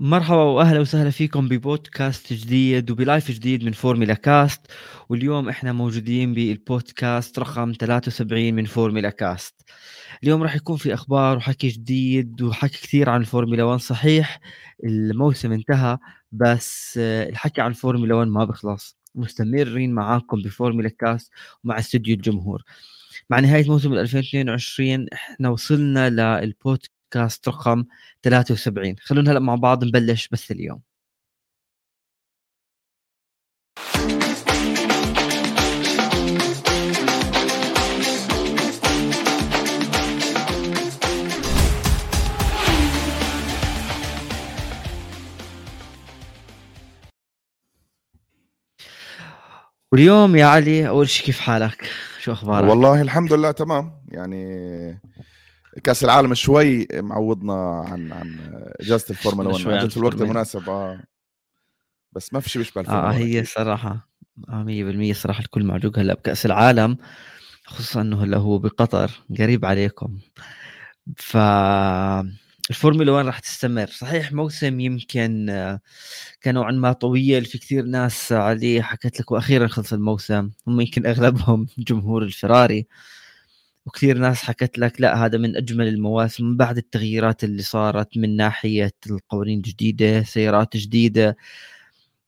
مرحبا وأهلا وسهلا فيكم ببودكاست جديد وب live جديد من فورميلا كاست. واليوم إحنا موجودين بالبودكاست رقم 73 من فورميلا كاست. اليوم راح يكون في أخبار وحكي جديد وحكي كثير عن الفورمولا 1 صحيح. الموسم انتهى بس الحكي عن الفورمولا 1 ما بخلص. مستمرين معاكم بفورمولا كاست ومع استوديو الجمهور. مع نهاية موسم 2022 إحنا وصلنا للبودكاست بودكاست رقم 73 خلونا هلا مع بعض نبلش بث اليوم واليوم يا علي أول شيء كيف حالك؟ شو أخبارك؟ والله الحمد لله تمام يعني كاس العالم شوي معوضنا عن عن اجازه الفورمولا 1 اجت في الوقت المناسب آه. بس ما في شيء بيشبه الفورمولا آه هي صراحة آه 100% صراحة الكل معجوق هلا بكأس العالم خصوصا إنه هلا هو بقطر قريب عليكم. ف الفورمولا 1 راح تستمر. صحيح موسم يمكن آه، كان نوعا ما طويل في كثير ناس عليه حكت لك وأخيرا خلص الموسم هم يمكن أغلبهم جمهور الفراري. وكثير ناس حكت لك لا هذا من أجمل المواسم من بعد التغييرات اللي صارت من ناحية القوانين الجديده سيارات جديدة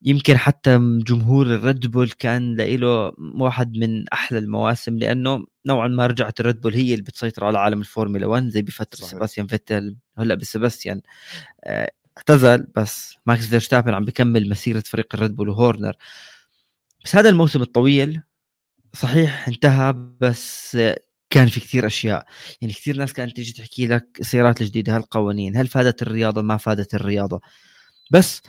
يمكن حتى جمهور الريد بول كان له واحد من أحلى المواسم لأنه نوعا ما رجعت الريد بول هي اللي بتسيطر على عالم الفورمولا 1 زي بفترة صحيح. سباستيان فيتل هلأ بسباستيان آه، اعتزل بس ماكس فيرستابن عم بكمل مسيرة فريق الريد بول وهورنر بس هذا الموسم الطويل صحيح انتهى بس كان في كثير أشياء. يعني كثير ناس كانت تيجي تحكي لك السيارات الجديدة هالقوانين هل فادت الرياضة ما فادت الرياضة. بس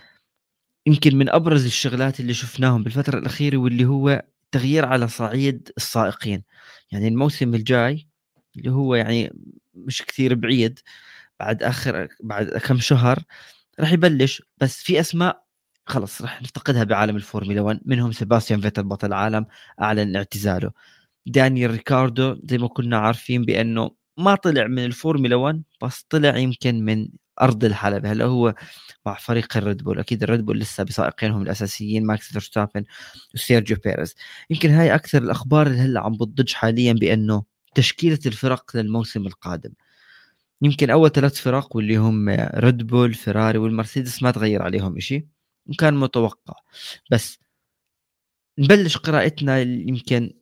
يمكن من أبرز الشغلات اللي شفناهم بالفترة الأخيرة واللي هو تغيير على صعيد السائقين. يعني الموسم الجاي اللي هو يعني مش كثير بعيد بعد آخر بعد كم شهر راح يبلش. بس في أسماء خلص راح نفتقدها بعالم الفورمولا 1 منهم سيباستيان فيتل بطل العالم أعلن اعتزاله. دانيال ريكاردو زي ما كنا عارفين بأنه ما طلع من الفورمولا 1 بس طلع يمكن من أرض الحلبة. هلأ هو مع فريق الريد بول. أكيد الريد بول لسه بسائقينهم الأساسيين ماكس فيرستابن وسيرجيو بيريز. يمكن هاي أكثر الأخبار اللي هلأ عم بتضج حاليا بأنه تشكيلة الفرق للموسم القادم. يمكن أول ثلاث فرق واللي هم ريد بول فيراري والمرسيدس ما تغير عليهم شيء وكان متوقع. بس نبلش قراءتنا يمكن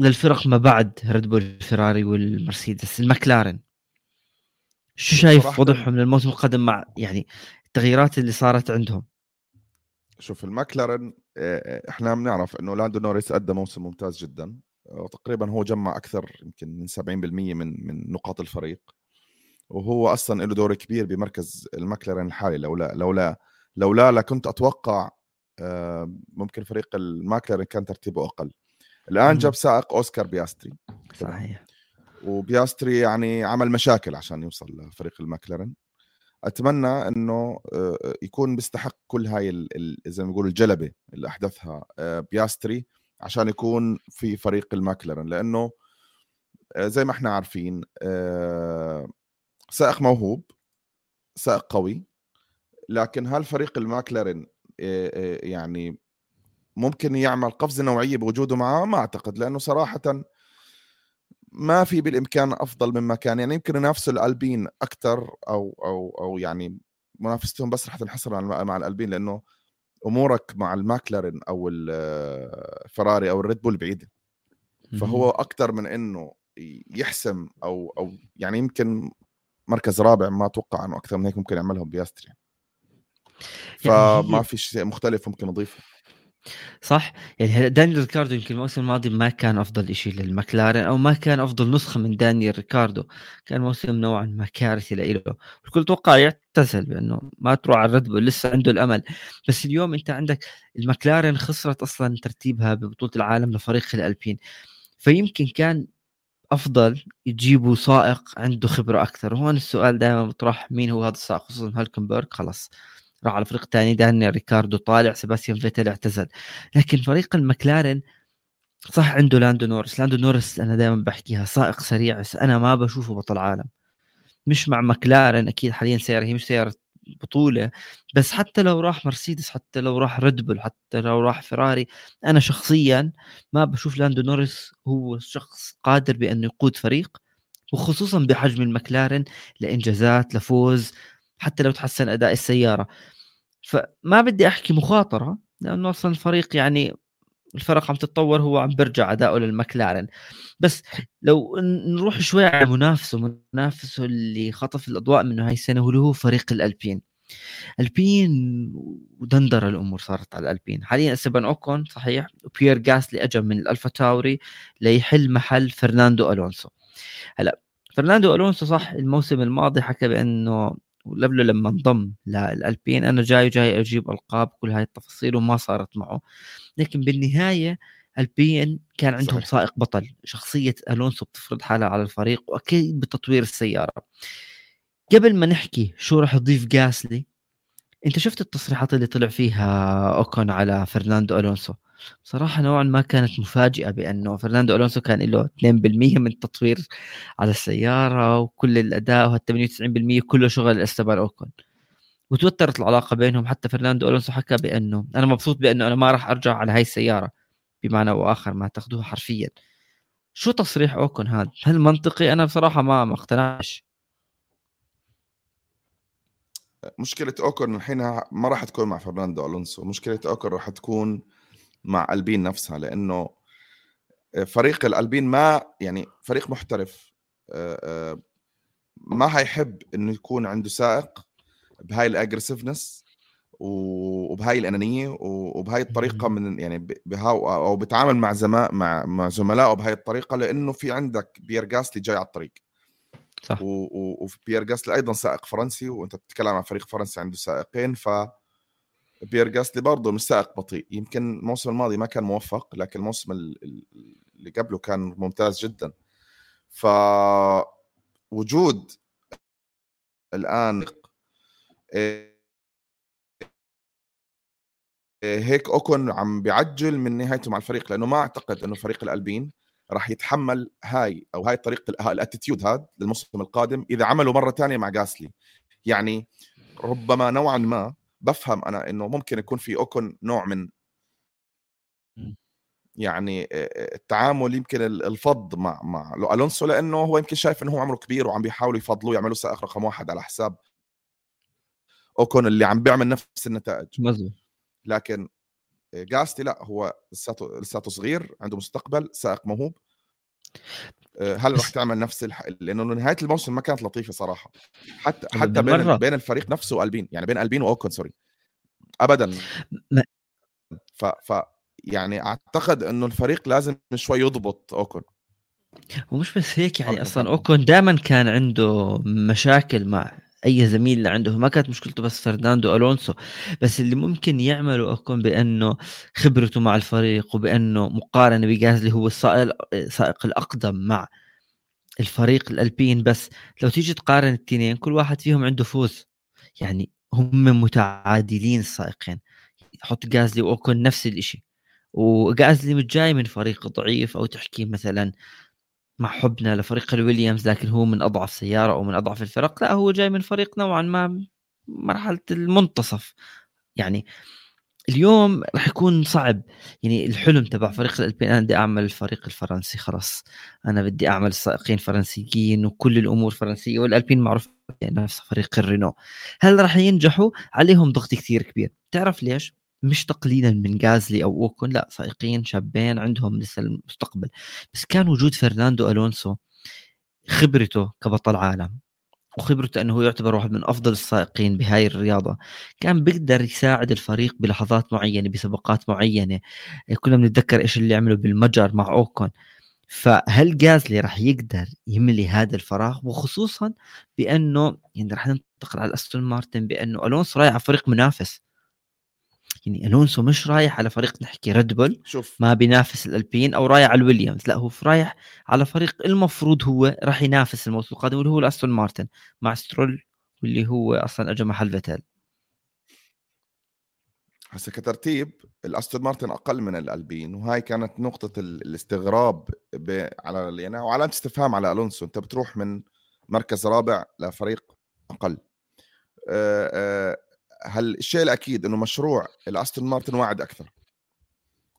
للفرق ما بعد ريد بول فيراري والمرسيدس المكلارن شو شايف وضعهم للموسم القادم مع يعني التغييرات اللي صارت عندهم؟ شوف المكلارن إحنا بنعرف إنه لاندو نوريس أدى موسم ممتاز جدا. وتقريبا هو جمع أكثر يمكن من 70% من من نقاط الفريق. وهو أصلا له دور كبير بمركز المكلارن الحالي. لولا لولا لولا لا كنت أتوقع ممكن فريق الماكلارن كان ترتيبه أقل. الآن جاب سائق أوسكار بياستري. صحيح. وبياستري يعني عمل مشاكل عشان يوصل لفريق المكلارن أتمنى إنه آه، يكون بيستحق كل هاي زي ما نقول الجلبة اللي أحدثها آه، بياستري عشان يكون في فريق الماكلارن لأنه آه، زي ما إحنا عارفين سائق موهوب سائق قوي لكن هل فريق الماكلارن يعني ممكن يعمل قفزة نوعية بوجوده معاه ما أعتقد لأنه صراحة ما في بالإمكان أفضل مما كان. يعني يمكن ينافسوا الألبين أكثر أو أو أو يعني منافستهم بس رح تنحصر مع الألبين لأنه أمورك مع الماكلارن أو الفراري أو الريد بول بعيدة. فهو أكثر من إنه يحسم أو أو يعني يمكن مركز رابع ما أتوقع إنه أكثر من هيك ممكن يعملهم بيستري يعني فما في شيء مختلف ممكن اضيفه صح؟ يعني دانيال ريكاردو يمكن الموسم الماضي ما كان أفضل شيء للمكلارن أو ما كان أفضل نسخة من دانيال ريكاردو. كان موسم نوعا ما كارثي له الكل توقع يعتزل بأنه ما تروح على الريد لسه عنده الأمل. بس اليوم أنت عندك المكلارن خسرت أصلا ترتيبها ببطولة العالم لفريق الألبين. فيمكن كان أفضل يجيبوا سائق عنده خبرة أكثر. وهون السؤال دائما بطرح مين هو هذا السائق؟ خصوصا هالكنبرغ. خلص راح على فريق ثاني دانيال ريكاردو طالع سيباستيان فيتل اعتزل. لكن فريق المكلارن صح عنده لاندو نورس. لاندو نورس أنا دائما بحكيها سائق سريع بس أنا ما بشوفه بطل عالم. مش مع مكلارن أكيد حاليا سيارة هي مش سيارة بطولة. بس حتى لو راح مرسيدس حتى لو راح ريد بول حتى لو راح فيراري أنا شخصيا ما بشوف لاندو نوريس هو شخص قادر بانه يقود فريق وخصوصا بحجم المكلارن لإنجازات لفوز حتى لو تحسن أداء السيارة. فما بدي أحكي مخاطرة لأنه أصلا الفريق يعني الفرق عم تتطور هو عم برجع أداؤه للمكلارن بس لو نروح شوي على منافسه منافسة اللي خطف الأضواء منه هاي السنة واللي هو فريق الألبين. ألبين ودندر الأمور صارت على الألبين. حاليا استبان أوكون صحيح وبيير جاسلي اجى من الألفا تاوري ليحل محل فرناندو ألونسو. هلأ فرناندو ألونسو صح الموسم الماضي حكى بأنه وقبله لما انضم للالبين أنا جاي جاي أجيب ألقاب كل هاي التفاصيل وما صارت معه. لكن بالنهاية ألبين كان عندهم صحيح. سائق بطل شخصية ألونسو بتفرض حالها على الفريق وأكيد بتطوير السيارة. قبل ما نحكي شو راح يضيف جاسلي أنت شفت التصريحات اللي طلع فيها أوكون على فرناندو ألونسو؟ صراحة نوعا ما كانت مفاجئة بأنه فرناندو ألونسو كان له 2% من التطوير على السيارة وكل الأداء وهال 98% كله شغل استبان أوكون. وتوترت العلاقة بينهم. حتى فرناندو ألونسو حكى بأنه أنا مبسوط بأنه أنا ما راح أرجع على هاي السيارة بمعنى أو آخر ما تاخذوها حرفيا. شو تصريح أوكون هذا؟ هل منطقي؟ أنا بصراحة ما ما اقتنعش مشكلة أوكون الحين ما راح تكون مع فرناندو ألونسو، مشكلة أوكون راح تكون مع ألبين نفسها لأنه فريق الألبين ما يعني فريق محترف ما حيحب إنه يكون عنده سائق بهاي الاجريسفنس وبهاي الأنانية وبهاي الطريقة من يعني بها أو بتعامل مع زماء مع مع زملائه بهاي الطريقة لأنه في عندك بيير جاسلي جاي على الطريق. صح. وفي بيير جاسلي أيضا سائق فرنسي وأنت بتتكلم عن فريق فرنسي عنده سائقين ف بيير جاسلي برضه مش سائق بطيء. يمكن الموسم الماضي ما كان موفق لكن الموسم اللي قبله كان ممتاز جدا. ف وجود الآن إيه، هيك اوكون عم بيعجل من نهايته مع الفريق لأنه ما أعتقد إنه فريق الألبين راح يتحمل هاي أو هاي طريقه الأتيتيود هذا للموسم القادم إذا عملوا مرة ثانية مع جاسلي. يعني ربما نوعا ما بفهم أنا إنه ممكن يكون في اوكن نوع من يعني التعامل يمكن الفض مع مع ألونسو لأنه هو يمكن شايف إنه هو عمره كبير وعم بيحاولوا يفضلوه يعملوا سائق رقم واحد على حساب أوكون اللي عم بيعمل نفس النتائج. مزبوط لكن جاستي لأ هو لساته لساته صغير عنده مستقبل سائق موهوب. هل راح تعمل نفس الح... لأنه نهاية الموسم ما كانت لطيفة صراحة. حتى حتى بين بين الفريق نفسه وألبين يعني بين ألبين واوكون سوري. ابدا. ف... ف يعني أعتقد إنه الفريق لازم شوي يضبط اوكون ومش بس هيك يعني أصلا اوكون دائما كان عنده مشاكل مع أي زميل عنده ما كانت مشكلته بس فرناندو ألونسو. بس اللي ممكن يعمله أكون بأنه خبرته مع الفريق وبأنه مقارنة بجازلي هو السائق الأقدم مع الفريق الألبين. بس لو تيجي تقارن الاثنين كل واحد فيهم عنده فوز. يعني هم متعادلين السائقين. حط جازلي وأوكون نفس الشيء وجازلي مش جاي من فريق ضعيف أو تحكي مثلا مع حبنا لفريق الويليامز لكن هو من أضعف سيارة أو من أضعف الفرق. لا هو جاي من فريق نوعا ما مرحلة المنتصف. يعني اليوم راح يكون صعب. يعني الحلم تبع فريق الالبين أنا بدي أعمل الفريق الفرنسي خلاص. أنا بدي أعمل سائقين فرنسيين وكل الأمور فرنسيه والالبين معروف نفس فريق الرينو. هل راح ينجحوا؟ عليهم ضغط كثير كبير. تعرف ليش؟ مش تقليلا من غازلي أو اوكون لأ سائقين شابين عندهم لسه المستقبل. بس كان وجود فرناندو ألونسو خبرته كبطل عالم وخبرته إنه هو يعتبر واحد من أفضل السائقين بهاي الرياضة. كان بيقدر يساعد الفريق بلحظات معينة بسباقات معينة. كنا بنتذكر إيش اللي عمله بالمجر مع اوكون فهل جازلي راح يقدر يملي هذا الفراغ؟ وخصوصا بأنه يعني راح ننتقل على أستون مارتن بأنه ألونسو رايح على فريق منافس. يعني ألونسو مش رايح على فريق نحكي ريد بول شوف. ما بينافس الألبين أو رايح على الويليامز لا هو رايح على فريق المفروض هو راح ينافس الموسم القادم واللي هو الأستون مارتن مع سترول واللي هو أصلا اجى محل فيتال. هسه كترتيب الأستون مارتن أقل من الألبين وهاي كانت نقطة الاستغراب على يعني وعلامه استفهام على ألونسو. أنت بتروح من مركز رابع لفريق أقل. آه، آه، هل الشيء الأكيد إنه مشروع الأستون مارتن واعد أكثر؟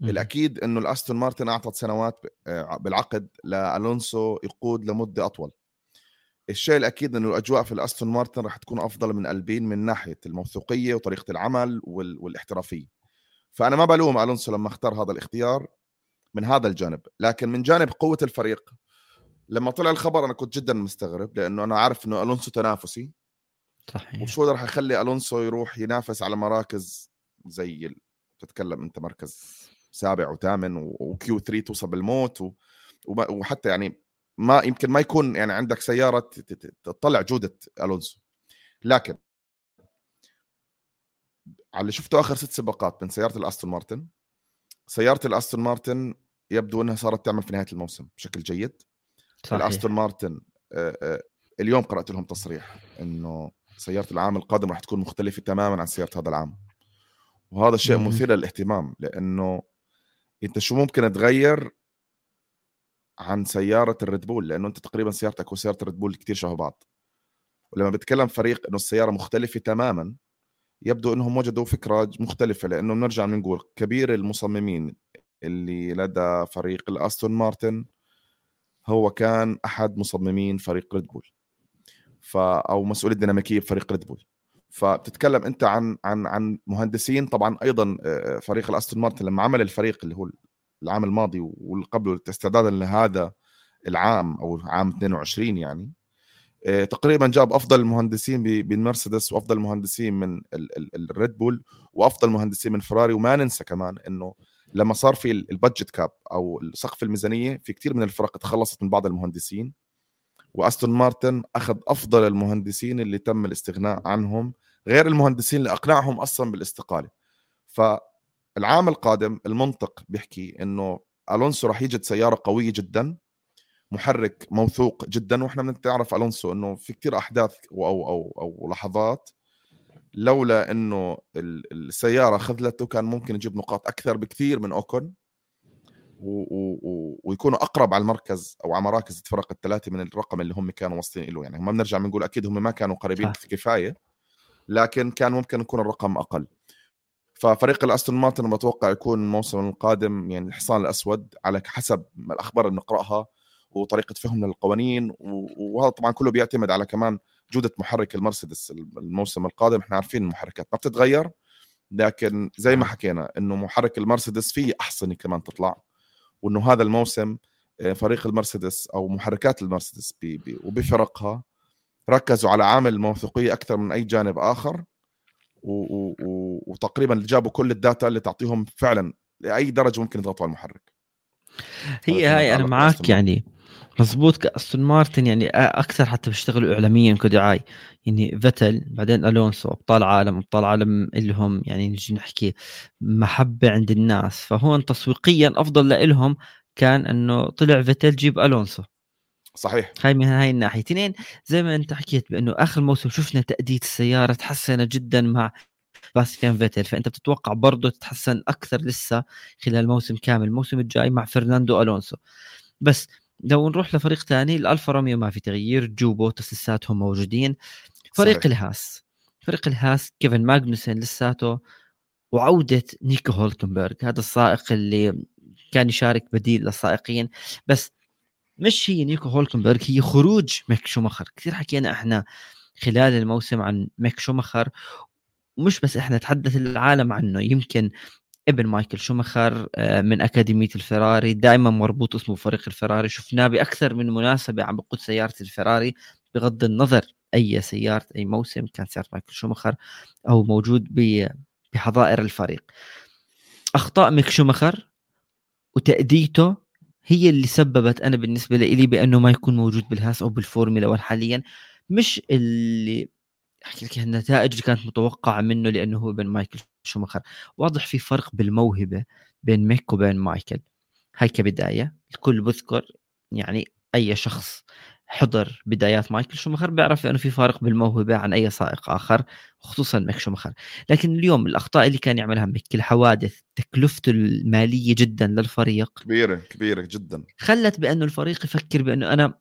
الأكيد إنه الأستون مارتن أعطت سنوات بالعقد لألونسو يقود لمدة أطول. الشيء الأكيد إنه الأجواء في الأستون مارتن راح تكون أفضل من ألبين من ناحية الموثوقية وطريقة العمل والاحترافية. فأنا ما بلوم ألونسو لما اختار هذا الاختيار من هذا الجانب لكن من جانب قوة الفريق لما طلع الخبر أنا كنت جدا مستغرب لأنه أنا عارف إنه ألونسو تنافسي صحيح. وشو راح يخلي ألونسو يروح ينافس على مراكز زي تتكلم أنت مركز سابع وثامن و Q 3 توصل بالموت و... وحتى يعني ما يمكن ما يكون يعني عندك سيارة تطلع جودة ألونسو. لكن على اللي شفته آخر ست سباقات من سيارة الأستون مارتن؟ سيارة الأستون مارتن يبدو إنها صارت تعمل في نهاية الموسم بشكل جيد. صحيح. الأستون مارتن اليوم قرأت لهم تصريح إنه سيارة العام القادم راح تكون مختلفة تماما عن سيارة هذا العام. وهذا الشيء مثير للاهتمام لأنه أنت شو ممكن تغير عن سيارة الريد بول؟ لأنه أنت تقريبا سيارتك وسيارة الريد بول كثير شبه بعض. ولما بتكلم فريق إنه السيارة مختلفة تماما يبدو إنهم وجدوا فكرة مختلفة لأنه بنرجع بنقول كبير المصممين اللي لدى فريق الأستون مارتن هو كان أحد مصممين فريق ريد بول. ف أو مسؤول الديناميكيه بفريق ريد بول. فبتتكلم أنت عن عن عن مهندسين طبعا أيضا فريق الأستون مارتن لما عمل الفريق اللي هو العام الماضي واللي قبله استعدادا لهذا العام أو عام 22 يعني تقريبا جاب أفضل المهندسين بالمرسيدس وأفضل المهندسين من الريد بول وأفضل مهندسين من فراري. وما ننسى كمان إنه لما صار في ال budget cap أو سقف الميزانية في كثير من الفرق تخلصت من بعض المهندسين. وأستون مارتن أخذ أفضل المهندسين اللي تم الاستغناء عنهم غير المهندسين اللي أقنعهم أصلا بالاستقالة. فالعام القادم المنطق بيحكي إنه ألونسو راح يجد سيارة قوية جدا محرك موثوق جدا وإحنا بنعرف ألونسو إنه في كثير أحداث أو أو أو لحظات. لولا إنه السيارة خذلته كان ممكن يجيب نقاط أكثر بكثير من اوكون ويكونوا أقرب على المركز أو على مراكز الفرق الثلاثة من الرقم اللي هم كانوا واصلين له يعني هم بنرجع بنقول أكيد هم ما كانوا قريبين كفاية لكن كان ممكن يكون الرقم أقل. ففريق الأستون مارتن بتوقع يكون الموسم القادم يعني الحصان الأسود على حسب الأخبار اللي بنقراها وطريقة فهمنا للقوانين وهذا طبعا كله بيعتمد على كمان جودة محرك المرسيدس الموسم القادم. إحنا عارفين المحركات ما بتتغير لكن زي ما حكينا إنه محرك المرسيدس فيه احصنه كمان تطلع. وإنه هذا الموسم آه، فريق المرسيدس أو محركات المرسيدس بي بي وبفرقها ركزوا على عامل الموثوقيه أكثر من أي جانب آخر و و وتقريبا جابوا كل ال data اللي تعطيهم فعلا لأي درجة ممكن يضغطوا على المحرك. هي هاي أنا معك يعني. مضبوط كأستون مارتن يعني أكثر حتى بيشتغلوا اعلاميا كدعاية يعني فيتل بعدين ألونسو أبطال عالم أبطال عالم اللي هم يعني نجي نحكي محبة عند الناس. فهون تسويقيا أفضل لهم كان إنه طلع فيتل جيب ألونسو. صحيح. هاي من هاي الناحية. اثنين زي ما أنت حكيت بإنه آخر موسم شفنا تأدية السيارة تحسن جدا مع سيباستيان فيتل. فأنت بتتوقع برضه تتحسن أكثر لسه خلال الموسم كامل الموسم الجاي مع فرناندو ألونسو. بس لو نروح لفريق ثاني الألفا روميو ما في تغيير جو وبوتاس لساتهم موجودين. فريق صحيح. الهاس فريق الهاس كيفن ماجنوسن لساته وعودة نيكو هولكنبرغ هذا السائق اللي كان يشارك بديل للسائقين. بس مش هي نيكو هولكنبرغ هي خروج ميك شومخر كثير حكينا إحنا خلال الموسم عن ميك شومخر ومش بس إحنا تحدث العالم عنه. يمكن ابن مايكل شومخر آه، من أكاديمية الفراري. دائما مربوط اسمه فريق الفراري. شفناه بأكثر من مناسبة عم بقود سيارة الفراري. بغض النظر أي سيارة أي موسم كان سيارة مايكل شومخر أو موجود بحظائر الفريق. أخطاء ميك شومخر وتأديته هي اللي سببت أنا بالنسبة لي بأنه ما يكون موجود بالهاس أو بالفورمولا 1 حاليا مش اللي أحكي لك النتائج اللي كانت متوقعة منه لأنه هو بين مايكل شومخر واضح في فرق بالموهبة بين ميك وبين مايكل. هاي كبداية. الكل بذكر يعني أي شخص حضر بدايات مايكل شومخر بيعرف إنه في فارق بالموهبة عن أي سائق آخر خصوصا ميك شومخر لكن اليوم الأخطاء اللي كان يعملها ميك الحوادث تكلفته المالية جدا للفريق. كبيرة كبيرة جدا. خلت بأنه الفريق يفكر بأنه أنا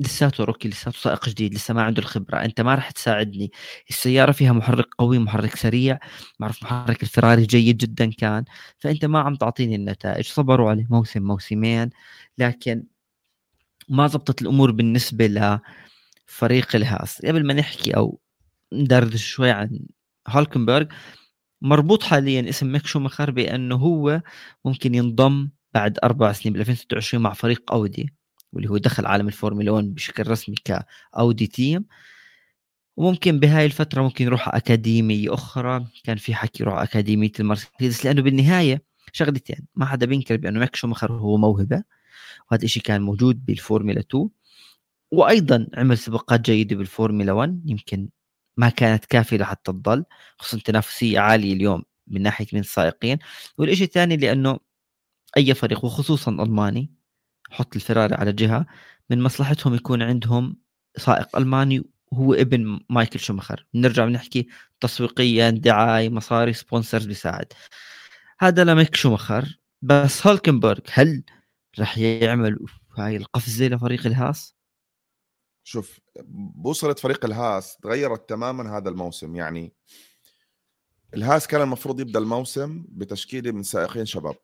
لساته rookie لساته سائق جديد لسه ما عنده الخبرة. أنت ما راح تساعدني. السيارة فيها محرك قوي محرك سريع. معروف محرك الفراري جيد جدا كان. فأنت ما عم تعطيني النتائج. صبروا عليه موسم موسمين. لكن ما زبطت الأمور بالنسبة لفريق الهاس. قبل ما نحكي أو ندردش شوي عن هالكنبرغ مربوط حاليا اسم ميك شومخر بأنه هو ممكن ينضم بعد أربع سنين بال 2026 مع فريق أودي. واللي هو دخل عالم الفورمولا 1 بشكل رسمي كأودي team. وممكن بهاي الفترة ممكن يروح أكاديمية أخرى. كان في حكي يروح أكاديمية المرسيدس لأنه بالنهاية شغلتين ما حدا بينكر بأنه ميك شومخر هو موهبة. وهذا الشيء كان موجود بالفورمولا 2 وأيضا عمل سباقات جيدة بالفورمولا 1 يمكن ما كانت كافية لحتى تضل خصوصا تنافسية عالية اليوم من ناحية من السائقين. والشيء الثاني لأنه أي فريق وخصوصا ألماني حط الفراري على جهة من مصلحتهم يكون عندهم سائق ألماني وهو ابن مايكل شومخر نرجع بنحكي تسويقيا دعاية مصاري sponsors بيساعد. هذا لميك شومخر بس هولكنبرغ هل راح يعمل هاي القفزة لفريق الهاس؟ شوف بوصلة فريق الهاس تغيرت تماما هذا الموسم. يعني الهاس كان المفروض يبدأ الموسم بتشكيلة من سائقين شباب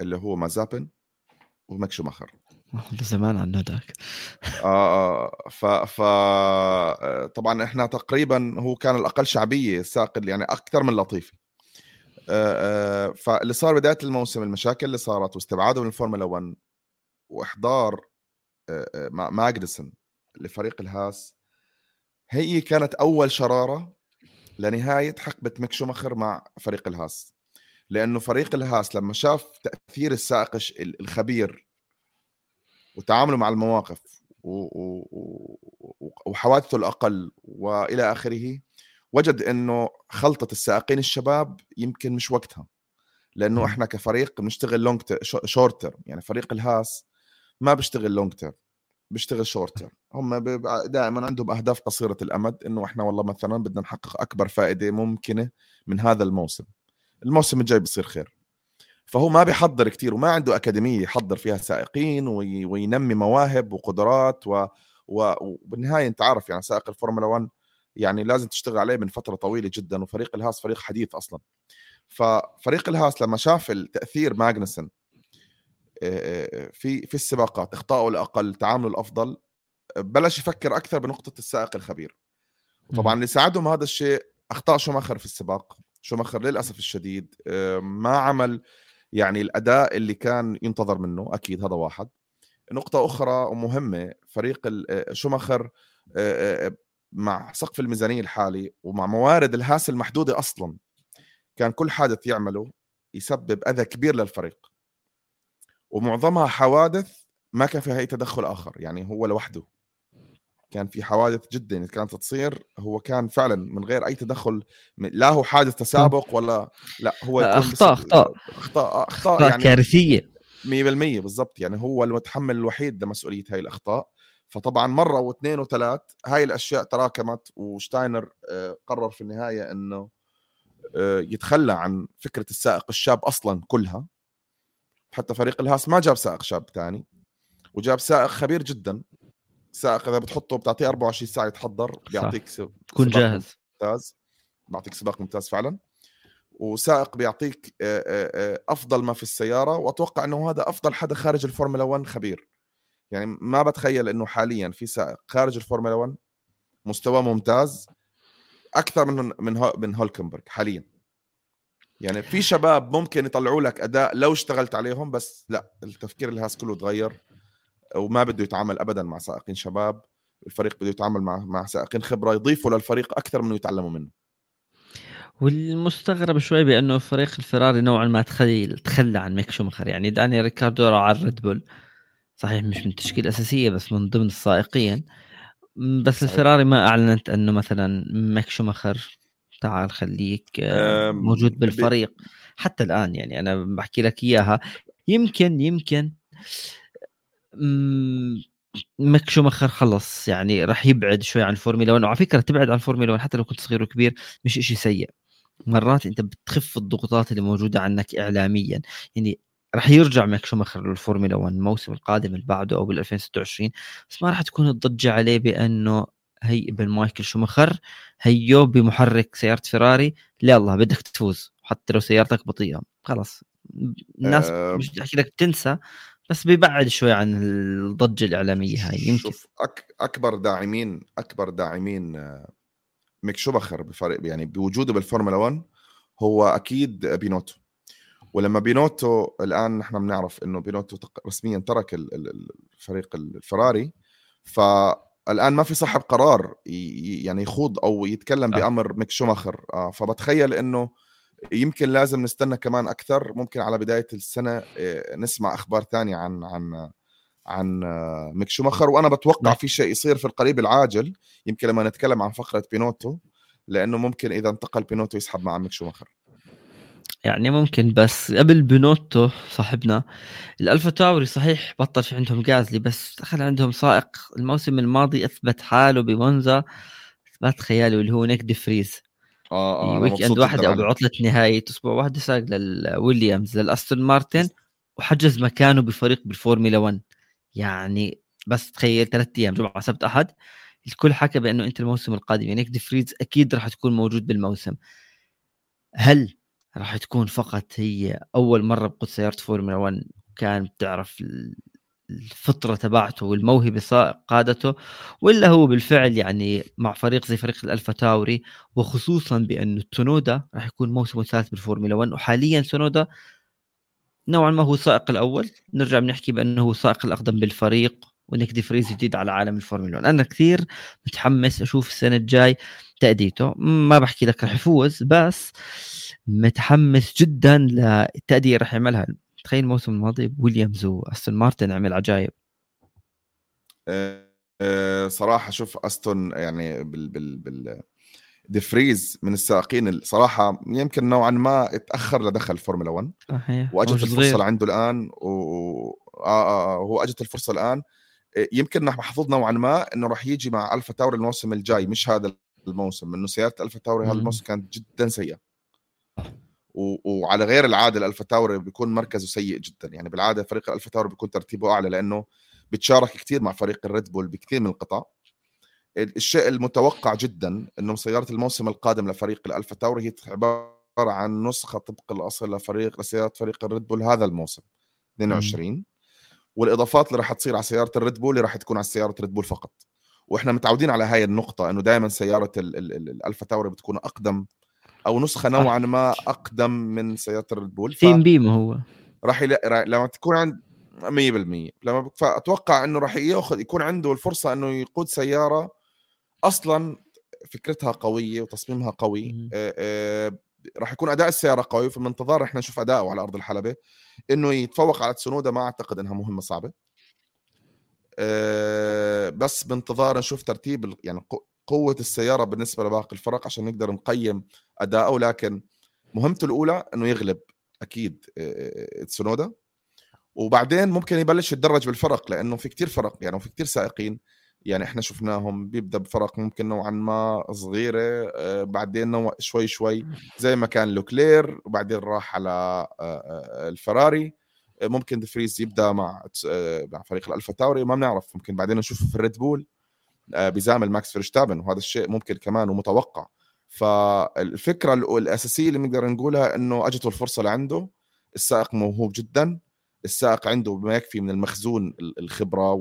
اللي هو مازيبين وميك شوماخر. زمان عنه ذاك آه ف ف طبعا إحنا تقريبا هو كان الأقل شعبية السائق يعني أكثر من لطيفي آه فاللي صار بداية الموسم المشاكل اللي صارت واستبعاده من الفورمولا 1 وإحضار آه ماجنسون لفريق الهاس هي كانت أول شرارة لنهاية حقبة ميك شوماخر مع فريق الهاس. لأنه فريق الهاس لما شاف تأثير السائق الخبير وتعامله مع المواقف وحوادثه الأقل وإلى آخره وجد إنه خلطة السائقين الشباب يمكن مش وقتها لأنه إحنا كفريق بنشتغل long short term يعني فريق الهاس ما بيشتغل long term بيشتغل short term هم دائما عندهم أهداف قصيرة الأمد إنه إحنا والله مثلا بدنا نحقق أكبر فائدة ممكنة من هذا الموسم. الموسم الجاي بصير خير. فهو ما بيحضر كتير وما عنده أكاديمية يحضر فيها سائقين وي... وينمي مواهب وقدرات و... و... وبالنهاية أنت عارف يعني سائق الفورمولا 1 يعني لازم تشتغل عليه من فترة طويلة جدا وفريق الهاس فريق حديث أصلا. ففريق الهاس لما شاف التأثير ماجنسون في في السباقات أخطائه الأقل تعامله الأفضل بلش يفكر أكثر بنقطة السائق الخبير. طبعا اللي ساعدهم هذا الشيء أخطاء شوماخر في السباق شوماخر للأسف الشديد ما عمل يعني الأداء اللي كان ينتظر منه أكيد هذا واحد. نقطة أخرى ومهمة فريق شوماخر مع سقف الميزانية الحالي ومع موارد الهاس المحدودة أصلا كان كل حادث يعمله يسبب أذى كبير للفريق. ومعظمها حوادث ما كان فيها أي تدخل آخر يعني هو لوحده. كان في حوادث جدا كانت تصير هو كان فعلا من غير أي تدخل لا هو حادث تسابق ولا لا هو أخطاء أخطاء. أخطاء أخطاء يعني كارثية. 100% بالضبط. يعني هو المتحمل الوحيد لمسؤولية هاي الأخطاء. فطبعا مرة واثنين وثلاث هاي الأشياء تراكمت وشتاينر آه، قرر في النهاية إنه آه، يتخلى عن فكرة السائق الشاب أصلا كلها. حتى فريق الهاس ما جاب سائق شاب ثاني وجاب سائق خبير جدا. سائق اذا بتحطه بتعطيه 24 ساعة يتحضر بيعطيك تكون جاهز. ممتاز. بيعطيك سباق ممتاز فعلا. وسائق بيعطيك أفضل ما في السيارة. وأتوقع إنه هذا أفضل حدا خارج الفورمولا 1 خبير. يعني ما بتخيل إنه حاليا في سائق خارج الفورمولا 1 مستوى ممتاز أكثر من من من هولكنبرغ حاليا. يعني في شباب ممكن يطلعوا لك أداء لو اشتغلت عليهم بس لا التفكير الهاس كله تغير وما بده يتعامل ابدا مع سائقين شباب الفريق بده يتعامل مع مع سائقين خبرة يضيفوا للفريق أكثر من يتعلموا منه. والمستغرب شوي بأنه فريق الفراري نوعا ما تخلي تخلى عن ميك شومخر يعني داني ريكاردو على الريد بول. صحيح مش من التشكيله الاساسيه بس من ضمن السائقين. بس. الفراري ما أعلنت أنه مثلا ميك شومخر تعال خليك آه، موجود بالفريق. حتى الآن يعني أنا بحكي لك إياها. يمكن يمكن ميك شومخر خلص يعني راح يبعد شوي عن الفورمولا 1 وعلى فكرة تبعد عن الفورمولا 1 حتى لو كنت صغير وكبير مش إشي سيء. مرات أنت بتخف الضغوطات اللي موجودة عنك اعلاميا. يعني راح يرجع ميك شوماخر للفورمولا 1 الموسم القادم اللي بعده أو بال 2026 بس ما راح تكون الضجة عليه بأنه هي ابن مايكل شوماخر هيو بمحرك سيارة فيراري. لا الله بدك تفوز حتى لو سيارتك بطيئة. خلاص. الناس أه. مش احكي لك تنسى. بس بيبعد شوي عن الضجة الإعلامية هاي يمكن. شوف أك أكبر داعمين أكبر داعمين آه، ميك شومخر بفرق يعني بوجوده بالفورمولا 1 هو أكيد بينوتو. ولما بينوتو الآن نحن بنعرف إنه بينوتو رسميا ترك الفريق الفراري. فالآن ما في صاحب قرار يعني يخوض أو يتكلم آه. بأمر ميك شوماخر آه فبتخيل إنه يمكن لازم نستنى كمان أكثر. ممكن على بداية السنة آه، نسمع أخبار ثانية عن عن عن آه، ميك شوماخر. وأنا بتوقع نعم. في شيء يصير في القريب العاجل يمكن لما نتكلم عن فقرة بينوتو لأنه ممكن إذا انتقل بينوتو يسحب مع ميك شوماخر. يعني ممكن بس قبل بينوتو صاحبنا الألفا تاوري صحيح بطل في عندهم جازلي بس دخل عندهم سائق الموسم الماضي أثبت حاله بمونزا اثبات خيالي واللي هو نيك ديفريز. آه آه weekend واحدة أو بعطله نهايه أسبوع واحدة ساق للويليامز للأستون مارتن وحجز مكانه بفريق بالفورمولا 1 يعني بس تخيل ثلاث أيام جمعة سبت أحد. الكل حكى بأنه انت الموسم القادم. يعني ديفريز أكيد راح تكون موجود بالموسم. هل راح تكون فقط هي أول مرة بقود سيارة فورمولا 1 كان بتعرف الفطرة تبعته والموهبة قادته ولا هو بالفعل يعني مع فريق زي فريق الألفا تاوري وخصوصا بانه تونودا راح يكون موسمه الثالث بالفورمولا 1 وحاليا تونودا نوعا ما هو السائق الأول. نرجع بنحكي بأنه هو السائق الأقدم بالفريق ونيك دي فريز جديد على عالم الفورمولا 1 أنا كثير متحمس أشوف السنة الجاي تأديته. ما بحكي لك راح يفوز بس متحمس جدا للتاديه راح يعملها. تخيل الموسم الماضي ويليامز واستون مارتن عمل عجائب أه, أه، صراحة شوف أستون يعني بال بال بال ديفريز من السائقين الصراحه يمكن نوعا ما اتأخر لدخل الفورمولا 1 صحيح وأجت الفرصة لعنده الآن و... آه, آه, آه هو أجت الفرصة الآن. يمكن محظوظ نوعا ما إنه راح يجي مع ألفا تاوري الموسم الجاي مش هذا الموسم إنه سيارة ألفا تاوري هذا الموسم كانت جدا سيئة. وعلى غير العادة الألفا تاوري بيكون مركزه سيء جدا. يعني بالعادة فريق الألفا تاوري بيكون ترتيبه أعلى لأنه بتشارك كثير مع فريق الريد بول بكثير من القطع الشيء المتوقع جدا انه سيارة الموسم القادم لفريق الألفا تاوري هي عبارة عن نسخة طبق الأصل لفريق لسيارة فريق الريد بول هذا الموسم 22 والإضافات اللي راح تصير على سيارة الريد بول راح تكون على سيارة ريد بول فقط. وإحنا متعودين على هاي النقطة إنه دائما سيارة الألفا تاوري بتكون أقدم أو نسخة نوعا ما أقدم من سياره الريد بول team B ما هو. راح لما تكون عند 100% لما فأتوقع إنه راح ياخذ يكون عنده الفرصة إنه يقود سيارة أصلا فكرتها قوية وتصميمها قوي. آه آه راح يكون أداء السيارة قوي في المنتظر إحنا نشوف اداؤه على أرض الحلبة. إنه يتفوق على تسونودا ما أعتقد إنها مهمة صعبة. آه بس بانتظار نشوف ترتيب يعني قوة السيارة بالنسبة لباقي الفرق عشان نقدر نقيم اداؤه لكن مهمته الأولى إنه يغلب أكيد تسونودا. وبعدين ممكن يبلش يتدرج بالفرق لأنه في كتير فرق يعني في كتير سائقين. يعني إحنا شفناهم بيبدأ بفرق ممكن نوعا ما صغيرة بعدين نوع شوي شوي زي ما كان لوكلير وبعدين راح على الفراري. ممكن دفريز يبدأ مع مع فريق الألفا تاوري ما بنعرف. ممكن بعدين نشوفه في الريد بول. بزامل ماكس فيرستابن وهذا الشيء ممكن كمان ومتوقع. فالفكرة الأساسية اللي نقدر نقولها إنه اجته الفرصة لعنده السائق موهوب جدا. السائق عنده ما يكفي من المخزون الخبرة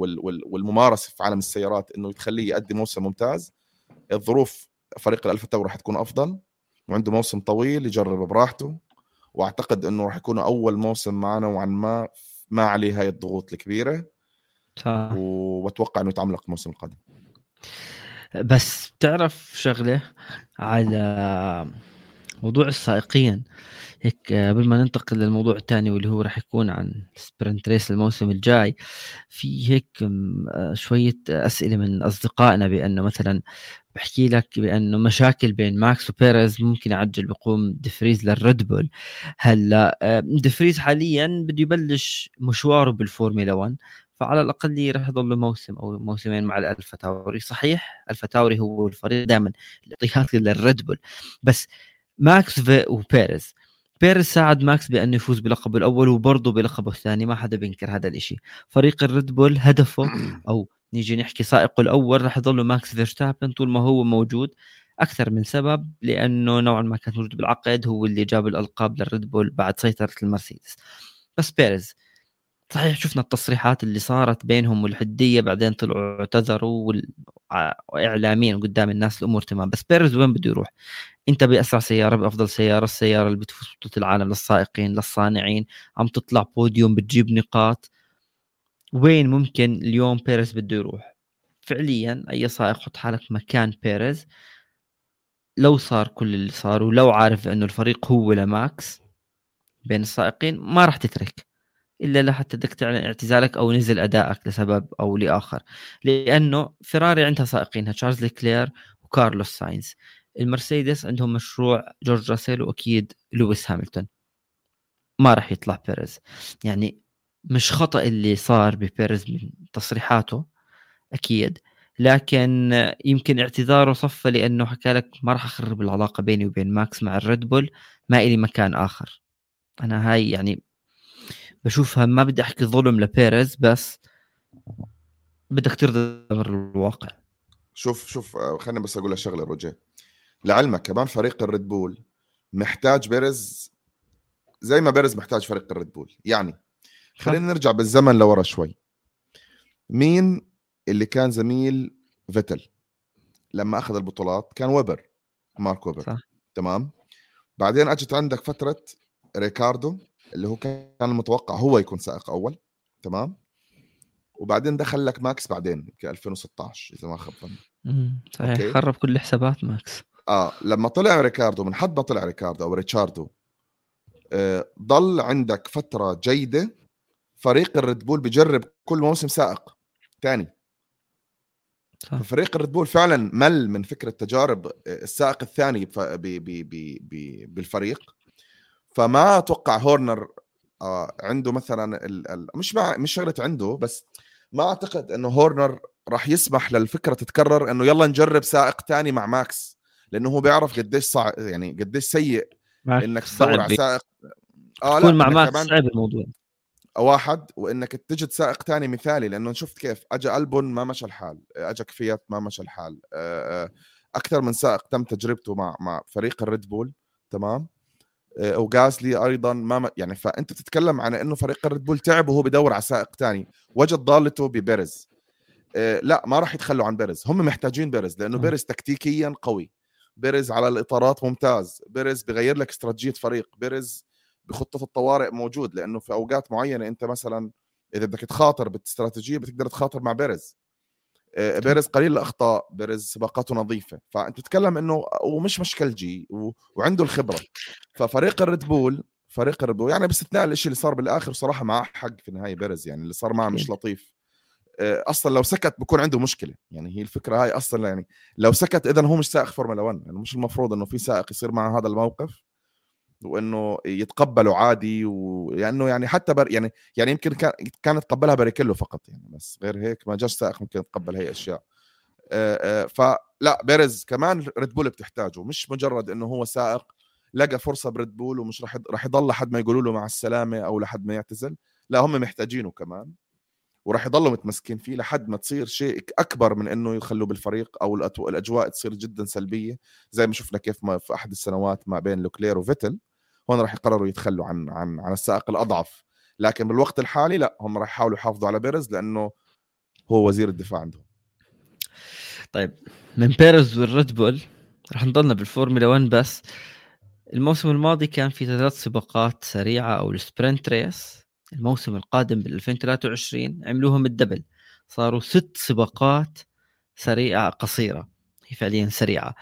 والممارسة في عالم السيارات إنه تخليه يؤدي موسم ممتاز. الظروف فريق الالفا تاوري راح تكون أفضل وعنده موسم طويل يجرب براحته وأعتقد إنه راح يكون أول موسم معنا نوعا ما ما عليه هاي الضغوط الكبيرة. صح. وأتوقع إنه يتعملق الموسم القادم. بس تعرف شغلة على موضوع السائقين؟ هيك قبل ما ننتقل للموضوع الثاني واللي هو راح يكون عن sprint race الموسم الجاي في هيك شوية أسئلة من أصدقائنا بأنه مثلا بحكي لك بأنه مشاكل بين ماكس وبيريز ممكن يعجل بقدوم دفريز للريد بول. هلأ دفريز حاليا بده يبلش مشواره بالفورمولا 1 فعلى الأقل راح يضل له موسم أو موسمين مع الالفا تاوري صحيح الفا تاوري هو الفريق دائما الاحتياط للريد بول. بس ماكس وبيريز. بيريز ساعد ماكس بأنه يفوز بلقبه الأول وبرضه بلقبه الثاني. ما حدا بينكر هذا الإشي. فريق الريد بول هدفه أو نيجي نحكي سائقه الأول راح يضل ماكس فيرستابن طول ما هو موجود. أكثر من سبب لأنه نوعا ما كان موجود بالعقد هو اللي جاب الألقاب للريد بول بعد سيطرة المرسيدس. بس بيريز صحيح شفنا التصريحات اللي صارت بينهم والحدية بعدين طلعوا اعتذروا واعلاميا قدام الناس الأمور تمام بس بيريز وين بده يروح؟ أنت بأسرع سيارة بأفضل سيارة السيارة اللي بتفوز بطولة العالم للسائقين للصانعين عم تطلع بوديوم بتجيب نقاط وين ممكن اليوم بيريز بده يروح؟ فعليا أي سائق حط حالك مكان بيريز لو صار كل اللي صار ولو عارف إنه الفريق هو لماكس بين السائقين ما راح تترك إلا لحتى بدك تعلن اعتزالك أو نزل أدائك لسبب أو لآخر. لأنه فيراري عندها سائقينها تشارلز لوكلير وكارلوس ساينز. المرسيدس عندهم مشروع جورج راسيل وأكيد لويس هاملتون. ما راح يطلع بيريز. يعني مش خطأ اللي صار ببيريز من تصريحاته أكيد. لكن يمكن اعتذاره صفى لأنه حكى لك ما راح أخرب العلاقة بيني وبين ماكس مع الريد بول ما إلي مكان آخر. أنا هاي يعني بشوفها ما بدي أحكي ظلم لبيريز بس بدك ترضى أمر الواقع. شوف شوف آه، خليني بس أقول لك شغله روجي. لعلمك كمان فريق الريد بول محتاج بيريز زي ما بيريز محتاج فريق الريد بول. يعني خلينا نرجع بالزمن لورا شوي. مين اللي كان زميل فيتل لما أخذ البطولات؟ كان ويبر مارك ويبر. صح. تمام؟ بعدين أجت عندك فترة ريكاردو اللي هو كان المتوقع هو يكون سائق أول تمام؟ وبعدين دخل لك ماكس بعدين ك 2016 إذا ما خاب ظني. صحيح. خرب كل حسابات ماكس. آه لما طلع ريكاردو من حد ما طلع ريكاردو أو ريتشاردو آه ضل عندك فترة جيدة فريق الريد بول بجرب كل موسم سائق ثاني ففريق الريد بول فعلا مل من فكرة تجارب السائق الثاني بالفريق. فما أتوقع هورنر آه، عنده مثلا ال ال مش مع مش شغلة عنده بس ما أعتقد إنه هورنر راح يسمح للفكرة تتكرر إنه يلا نجرب سائق ثاني مع ماكس لأنه هو بيعرف قديش صعب يعني قديش سيء إنك تدور على سائق. آه لا مع ماكس صعب الموضوع. واحد وإنك تجد سائق ثاني مثالي لأنه شفت كيف اجى ألبون ما مشى الحال اجى كفيات ما مشى الحال أكثر من سائق تم تجربته مع مع فريق الريد بول تمام؟ وغازلي أيضا ما يعني فأنت تتكلم عن إنه فريق الريد بول تعب وهو بدور على سائق ثاني وجد ضالته ببيريز لا ما راح يتخلوا عن بيريز هم محتاجين بيريز لأنه بيريز تكتيكيا قوي. بيريز على الإطارات ممتاز. بيريز بغير لك استراتيجية فريق. بيريز بخطة الطوارئ موجود لأنه في أوقات معينة أنت مثلا إذا بدك تخاطر بالاستراتيجيه بتقدر تخاطر مع بيريز آه، بيريز قليل الأخطاء بيريز سباقاته نظيفة. فأنت تتكلم إنه ومش مشكلجي و... وعنده الخبرة. ففريق الريد بول فريق الريد بول يعني باستثناء الشيء اللي صار بالآخر صراحة معه حق في النهايه بيريز يعني اللي صار معه مش لطيف. آه، أصلا لو سكت بكون عنده مشكلة. يعني هي الفكرة هاي أصلا يعني لو سكت اذا هو مش سائق فورمولا 1 يعني مش المفروض إنه في سائق يصير معه هذا الموقف. وإنه يتقبلوا عادي ولأنه يعني حتى بر يعني يعني يمكن كان كان يتقبلها باريكيلو فقط يعني بس غير هيك ما جاش سائق ممكن يتقبل هي أشياء. فلا بيريز كمان ريد بول بتحتاجه مش مجرد إنه هو سائق لقى فرصة بريد بول ومش راح راح يضل لحد ما يقولوا له مع السلامة أو لحد ما يعتزل لا هم محتاجينه كمان. وراح يضلوا متمسكين فيه لحد ما تصير شيء أكبر من إنه يخلوا بالفريق أو الأجواء تصير جدا سلبية. زي ما شفنا كيف ما في أحد السنوات ما بين لوكلير وفيتل هون راح يقرروا يتخلوا عن عن عن السائق الأضعف. لكن بالوقت الحالي لا هم راح يحاولوا يحافظوا على بيريز لأنه هو وزير الدفاع عندهم. طيب من بيريز والريد بول راح نضلنا بالفورمولا 1 بس. الموسم الماضي كان في ثلاث سباقات سريعة أو ال sprint race. الموسم القادم بال 2023 عملوهم ال double. صاروا ست سباقات سريعة قصيرة هي فعليا سريعة.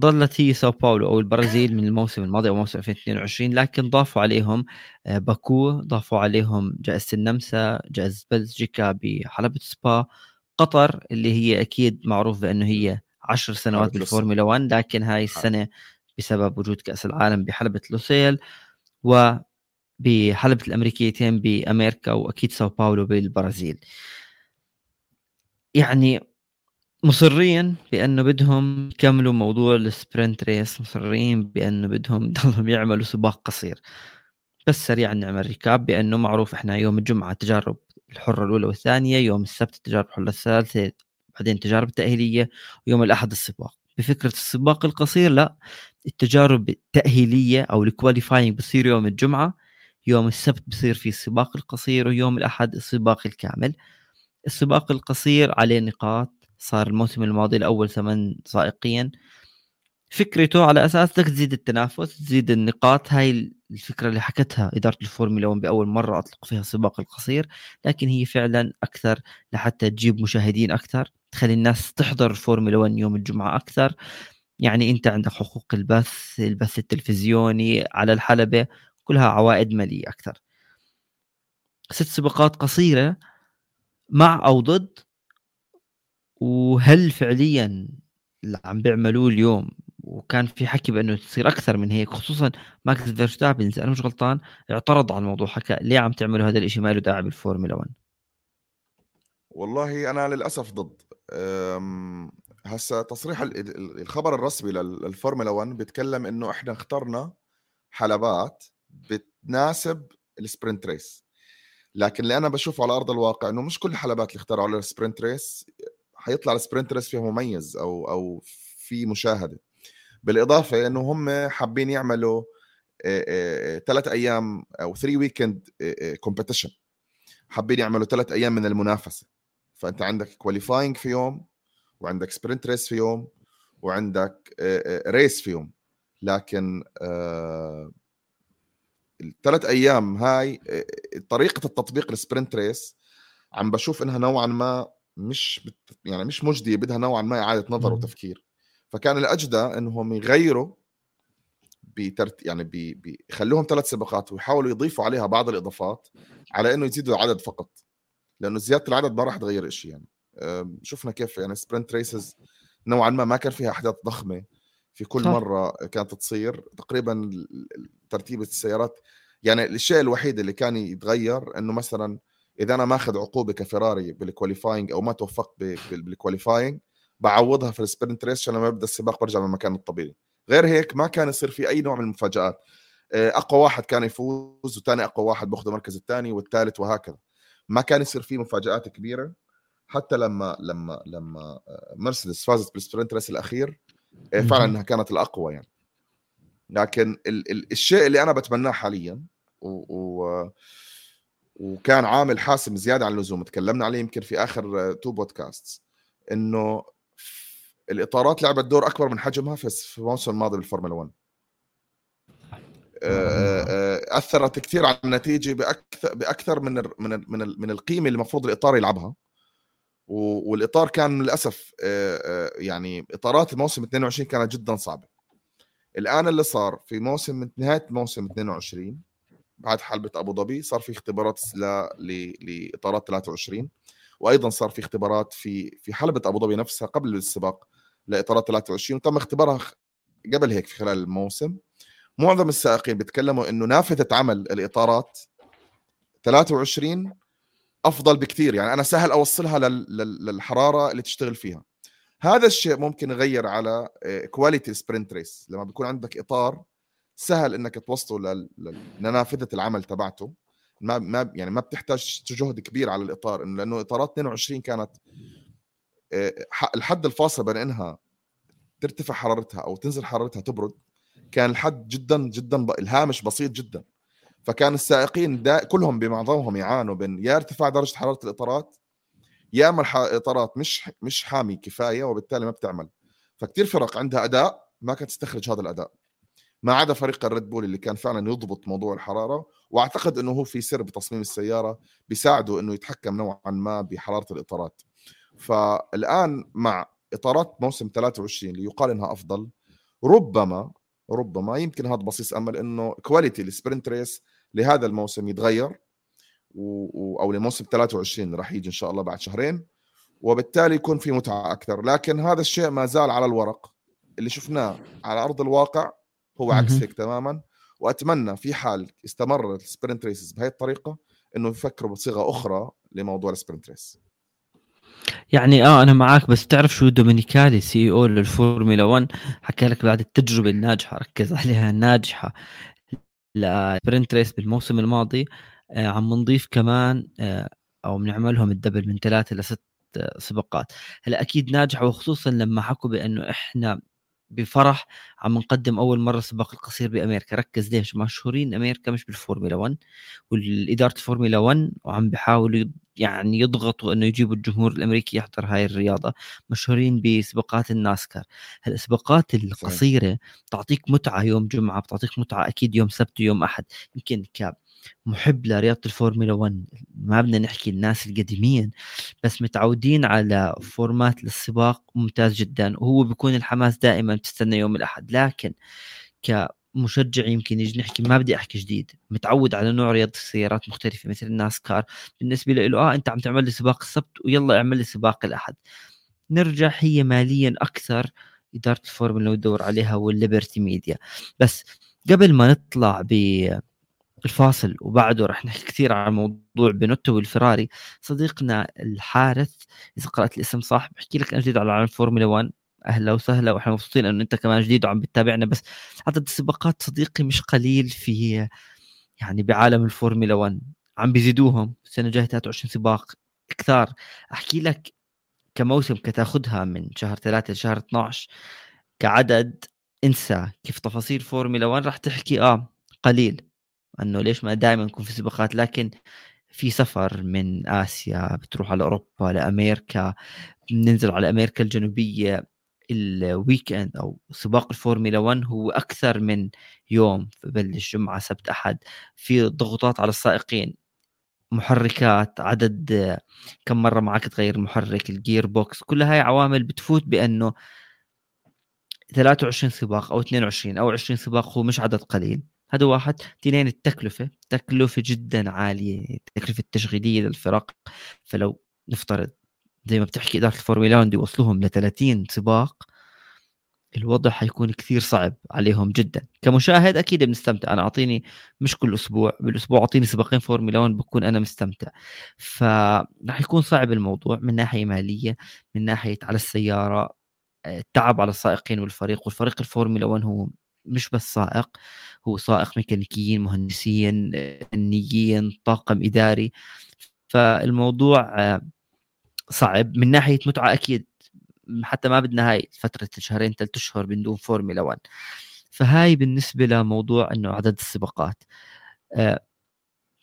ظلت هي ساو باولو أو البرازيل من الموسم الماضي أو موسم 2022 لكن ضافوا عليهم آه، باكو ضافوا عليهم جائزة النمسا جائزة بلجيكا بحلبة سبا. قطر اللي هي أكيد معروف بأنه هي عشر سنوات بالفورمولا 1 لكن هاي السنة بسبب وجود كأس العالم بحلبة لوسيل. و بحلبة الأمريكيتين بأمريكا وأكيد ساو باولو بالبرازيل. يعني مصرين بأنه بدهم يكملوا موضوع ال sprint race مصرين بأنه بدهم يضلهم يعملوا سباق قصير. بس سريعا نعمل recap بأنه معروف إحنا يوم الجمعة تجارب الحرة الأولى والثانية يوم السبت التجارب الحرة الثالثة بعدين تجارب تأهيلية ويوم الأحد السباق. بفكرة السباق القصير لا التجارب التأهيلية أو ال qualifying بصير يوم الجمعة يوم السبت بصير في السباق القصير ويوم الأحد السباق الكامل. السباق القصير عليه نقاط صار الموسم الماضي الأول ثمان سائقين. فكرته على أساس بدك تزيد التنافس تزيد النقاط هاي الفكرة اللي حكتها إدارة الفورمولا 1 باول مرة اطلق فيها السباق القصير لكن هي فعلا أكثر لحتى تجيب مشاهدين أكثر تخلي الناس تحضر الفورمولا 1 يوم الجمعة أكثر. يعني أنت عندك حقوق البث البث التلفزيوني على الحلبة كلها عوائد مالية أكثر. ست سباقات قصيرة مع أو ضد وهل فعليا اللي عم بيعملوه اليوم وكان في حكي بأنه تصير أكثر من هيك خصوصا ماكس فيرستابن اذا أنا مش غلطان اعترض على الموضوع حكى ليه عم تعملوا هذا الشيء ما له داعي بالفورمولا 1 والله أنا للأسف ضد. هسا تصريح الخبر الرسمي للفورمولا 1 بيتكلم إنه إحنا اخترنا حلبات بتناسب ال sprint race لكن اللي أنا بشوفه على أرض الواقع إنه مش كل الحلبات اللي اختاروا على ال sprint race حيطلع ال sprint race فيها مميز أو أو في مشاهدة. بالإضافة إنه هم حابين يعملوا ثلاث أيام أو three weekend competition حابين يعملوا ثلاث أيام من المنافسة. فأنت عندك qualifying في يوم وعندك sprint race في يوم وعندك race في يوم. لكن الثلاث أيام هاي طريقة التطبيق ال sprint race عم بشوف إنها نوعا ما مش بت يعني مش مجدية بدها نوعا ما إعادة نظر وتفكير. فكان الأجدى إنهم يغيروا بترت يعني بيخلوهم ثلاث سباقات ويحاولوا يضيفوا عليها بعض الإضافات على إنه يزيدوا العدد فقط. لأنه زيادة العدد ما راح تغير شيء يعني. شفنا كيف يعني sprint races نوعا ما ما كان فيها أحداث ضخمة. في كل صح. مرة كانت تصير تقريبا ترتيب السيارات يعني الشيء الوحيد اللي كان يتغير إنه مثلا إذا أنا ماخذ عقوبة كفراري بال qualifying أو ما توفقت بال qualifying بعوضها في ال sprint race عشان لما يبدأ السباق برجع للمكان الطبيعي. غير هيك ما كان يصير في أي نوع من المفاجآت. آه، أقوى واحد كان يفوز وثاني أقوى واحد باخذ المركز الثاني والثالث وهكذا. ما كان يصير في مفاجآت كبيرة. حتى لما لما لما آه، مرسيدس فازت بال sprint race الأخير فعلا إنها كانت الأقوى يعني. لكن ال ال الشيء اللي أنا بتمناه حاليا و, و وكان عامل حاسم زيادة عن اللزوم تكلمنا عليه يمكن في آخر two podcast إنه الإطارات لعبت دور أكبر من حجمها في الموسم الماضي بالفورمولا 1 أثرت كثير على النتيجة بأكثر بأكثر من من من, من القيمة اللي المفروض الإطار يلعبها. والإطار كان للأسف يعني إطارات الموسم 22 كانت جدا صعبة. الآن اللي صار في موسم نهاية موسم 22 بعد حلبة أبو ظبي صار في اختبارات لإطارات 23 وأيضا صار في اختبارات في في حلبة أبو ظبي نفسها قبل السباق لإطارات 23 وتم اختبارها قبل هيك في خلال الموسم. معظم السائقين بيتكلموا إنه نافذة عمل الإطارات 23 أفضل بكثير يعني أنا سهل أوصلها للحرارة اللي تشتغل فيها. هذا الشيء ممكن يغير على quality sprint race لما بيكون عندك إطار سهل إنك توصله لنافذة العمل تبعته. ما ما يعني ما بتحتاج جهد كبير على الإطار لأنه إطارات 22 كانت آه، الحد الفاصل بين إنها ترتفع حرارتها أو تنزل حرارتها تبرد كان الحد جدا جدا الهامش بسيط جدا. فكان السائقين دا كلهم بمعظمهم يعانوا بين يا ارتفاع درجة حرارة الإطارات يا اما الإطارات مش مش حامي كفاية وبالتالي ما بتعمل. فكتير فرق عندها أداء ما كانت تستخرج هذا الأداء. ما عدا فريق الريد بول اللي كان فعلا يضبط موضوع الحرارة وأعتقد إنه هو في سر بتصميم السيارة بيساعده إنه يتحكم نوعا ما بحرارة الإطارات. فالآن مع إطارات موسم 23 اللي يقال إنها أفضل ربما ربما يمكن هذا بصيص أمل إنه quality ال sprint race لهذا الموسم يتغير و... أو لموسم 23 راح يجي إن شاء الله بعد شهرين وبالتالي يكون في متعة أكثر. لكن هذا الشيء ما زال على الورق. اللي شفناه على أرض الواقع هو عكس هيك تماما. وأتمنى في حال استمر ال sprint races بهي الطريقة إنه يفكروا بصيغة أخرى لموضوع ال sprint race يعني آه أنا معاك بس تعرف شو دومينيكالي CEO للفورمولا 1 حكى لك بعد التجربة الناجحة ركز عليها الناجحه لسبرنت ريس بالموسم الماضي. آه عم نضيف كمان آه أو بنعملهم ال double من ثلاثة لست آه سباقات. هلا أكيد ناجحه وخصوصا لما حكوا بأنه إحنا بفرح عم نقدم أول مرة سباق القصير بأمريكا. ركز ليش؟ مشهورين أمريكا مش بالفورمولا 1 والإدارة الفورمولا 1 وعم بيحاولوا يعني يضغطوا إنه يجيبوا الجمهور الأمريكي يحضر هاي الرياضة. مشهورين بسباقات الناسكار. السباقات القصيرة تعطيك متعة يوم جمعة بتعطيك متعة أكيد يوم سبت ويوم أحد. يمكن محب لرياضة الفورمولا 1 ما بدنا نحكي الناس القديمين بس متعودين على format للسباق ممتاز جدا وهو بيكون الحماس دائما تستنى يوم الأحد. لكن كمشجع يمكن يجي نحكي ما بدي أحكي جديد. متعود على نوع رياضة السيارات مختلفة مثل الناسكار. بالنسبة له آه أنت عم تعمل لي سباق السبت ويلا اعمل لي سباق الأحد. نرجع هي ماليا أكثر إدارة الفورمولا وتدور عليها والليبرتي ميديا. بس قبل ما نطلع ب الفاصل وبعده رح نحكي كثير عن موضوع بنوتو والفراري صديقنا الحارث إذا قرأت الاسم صح بحكي لك أنا جديد على عالم فورمولا 1 أهلا وسهلا وإحنا مبسوطين إنه أنت كمان جديد وعم بتتابعنا. بس عدد السباقات صديقي مش قليل في يعني بعالم الفورمولا 1 عم بيزيدوهم. السنة الجاية 23 سباق. كثار. أحكي لك كموسم كتاخذها من شهر 3 لشهر 12 كعدد انسى كيف تفاصيل فورمولا 1 راح تحكي آه قليل. إنه ليش ما دائما يكون في سباقات؟ لكن في سفر من آسيا بتروح على أوروبا لأمريكا بننزل على أمريكا الجنوبية ال weekend أو سباق الفورمولا 1 هو أكثر من يوم ببلش جمعة سبت أحد. في ضغوطات على السائقين محركات عدد كم مرة معك تغير المحرك ال gearbox كل هاي عوامل بتفوت بأنه 23 سباق أو 22 أو 20 سباق هو مش عدد قليل. هذا واحد. اثنين التكلفة تكلفة جدا عالية التكلفة التشغيلية للفرق. فلو نفترض زي ما بتحكي إدارة الفورمولا 1 يوصلوهم ل 30 سباق الوضع حيكون كثير صعب عليهم جدا. كمشاهد أكيد بنستمتع. أنا أعطيني مش كل أسبوع بالأسبوع أعطيني سباقين فورمولا 1 بكون أنا مستمتع. فراح يكون صعب الموضوع من ناحية مالية من ناحية على السيارة التعب على السائقين والفريق والفريق الفورمولا 1 هو مش بس سائق هو سائق ميكانيكيين مهندسين فنيين طاقم إداري. فالموضوع صعب. من ناحية متعة أكيد حتى ما بدنا هاي فترة شهرين ثلاث أشهر بدون فورمولا 1 فهاي بالنسبة لموضوع إنه عدد السباقات.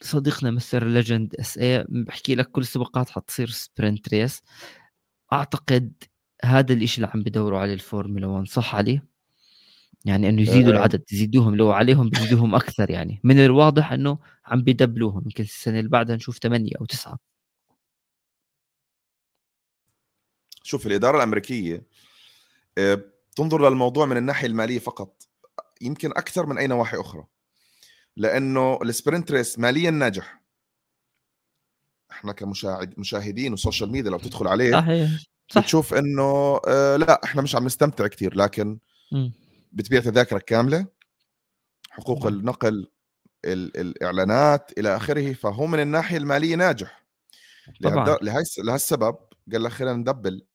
صديقنا Mr Legend SA بحكي لك كل السباقات حتصير sprint race أعتقد هذا الإشي اللي عم بدوروا عليه الفورمولا 1 صح علي؟ يعني إنه يزيدوا آه. العدد يزيدوهم لو عليهم بيزيدوهم أكثر يعني من الواضح إنه عم بيدبلوهم يمكن السنة اللي بعدها نشوف ثمانية أو تسعة شوف الإدارة الأمريكية آه، تنظر للموضوع من الناحية المالية فقط يمكن أكثر من أي نواحي أخرى لأنه ال sprint race ماليا ناجح إحنا كمشاهد مشاهدين و social media لو تدخل عليه صحيح صح. بتشوف إنه آه لا إحنا مش عم نستمتع كثير لكن م. بتبيع تذاكرك كاملة حقوق مم. النقل الإعلانات إلى آخره فهو من الناحية المالية ناجح. طبعا. لهالسبب قال لك خلينا ندبل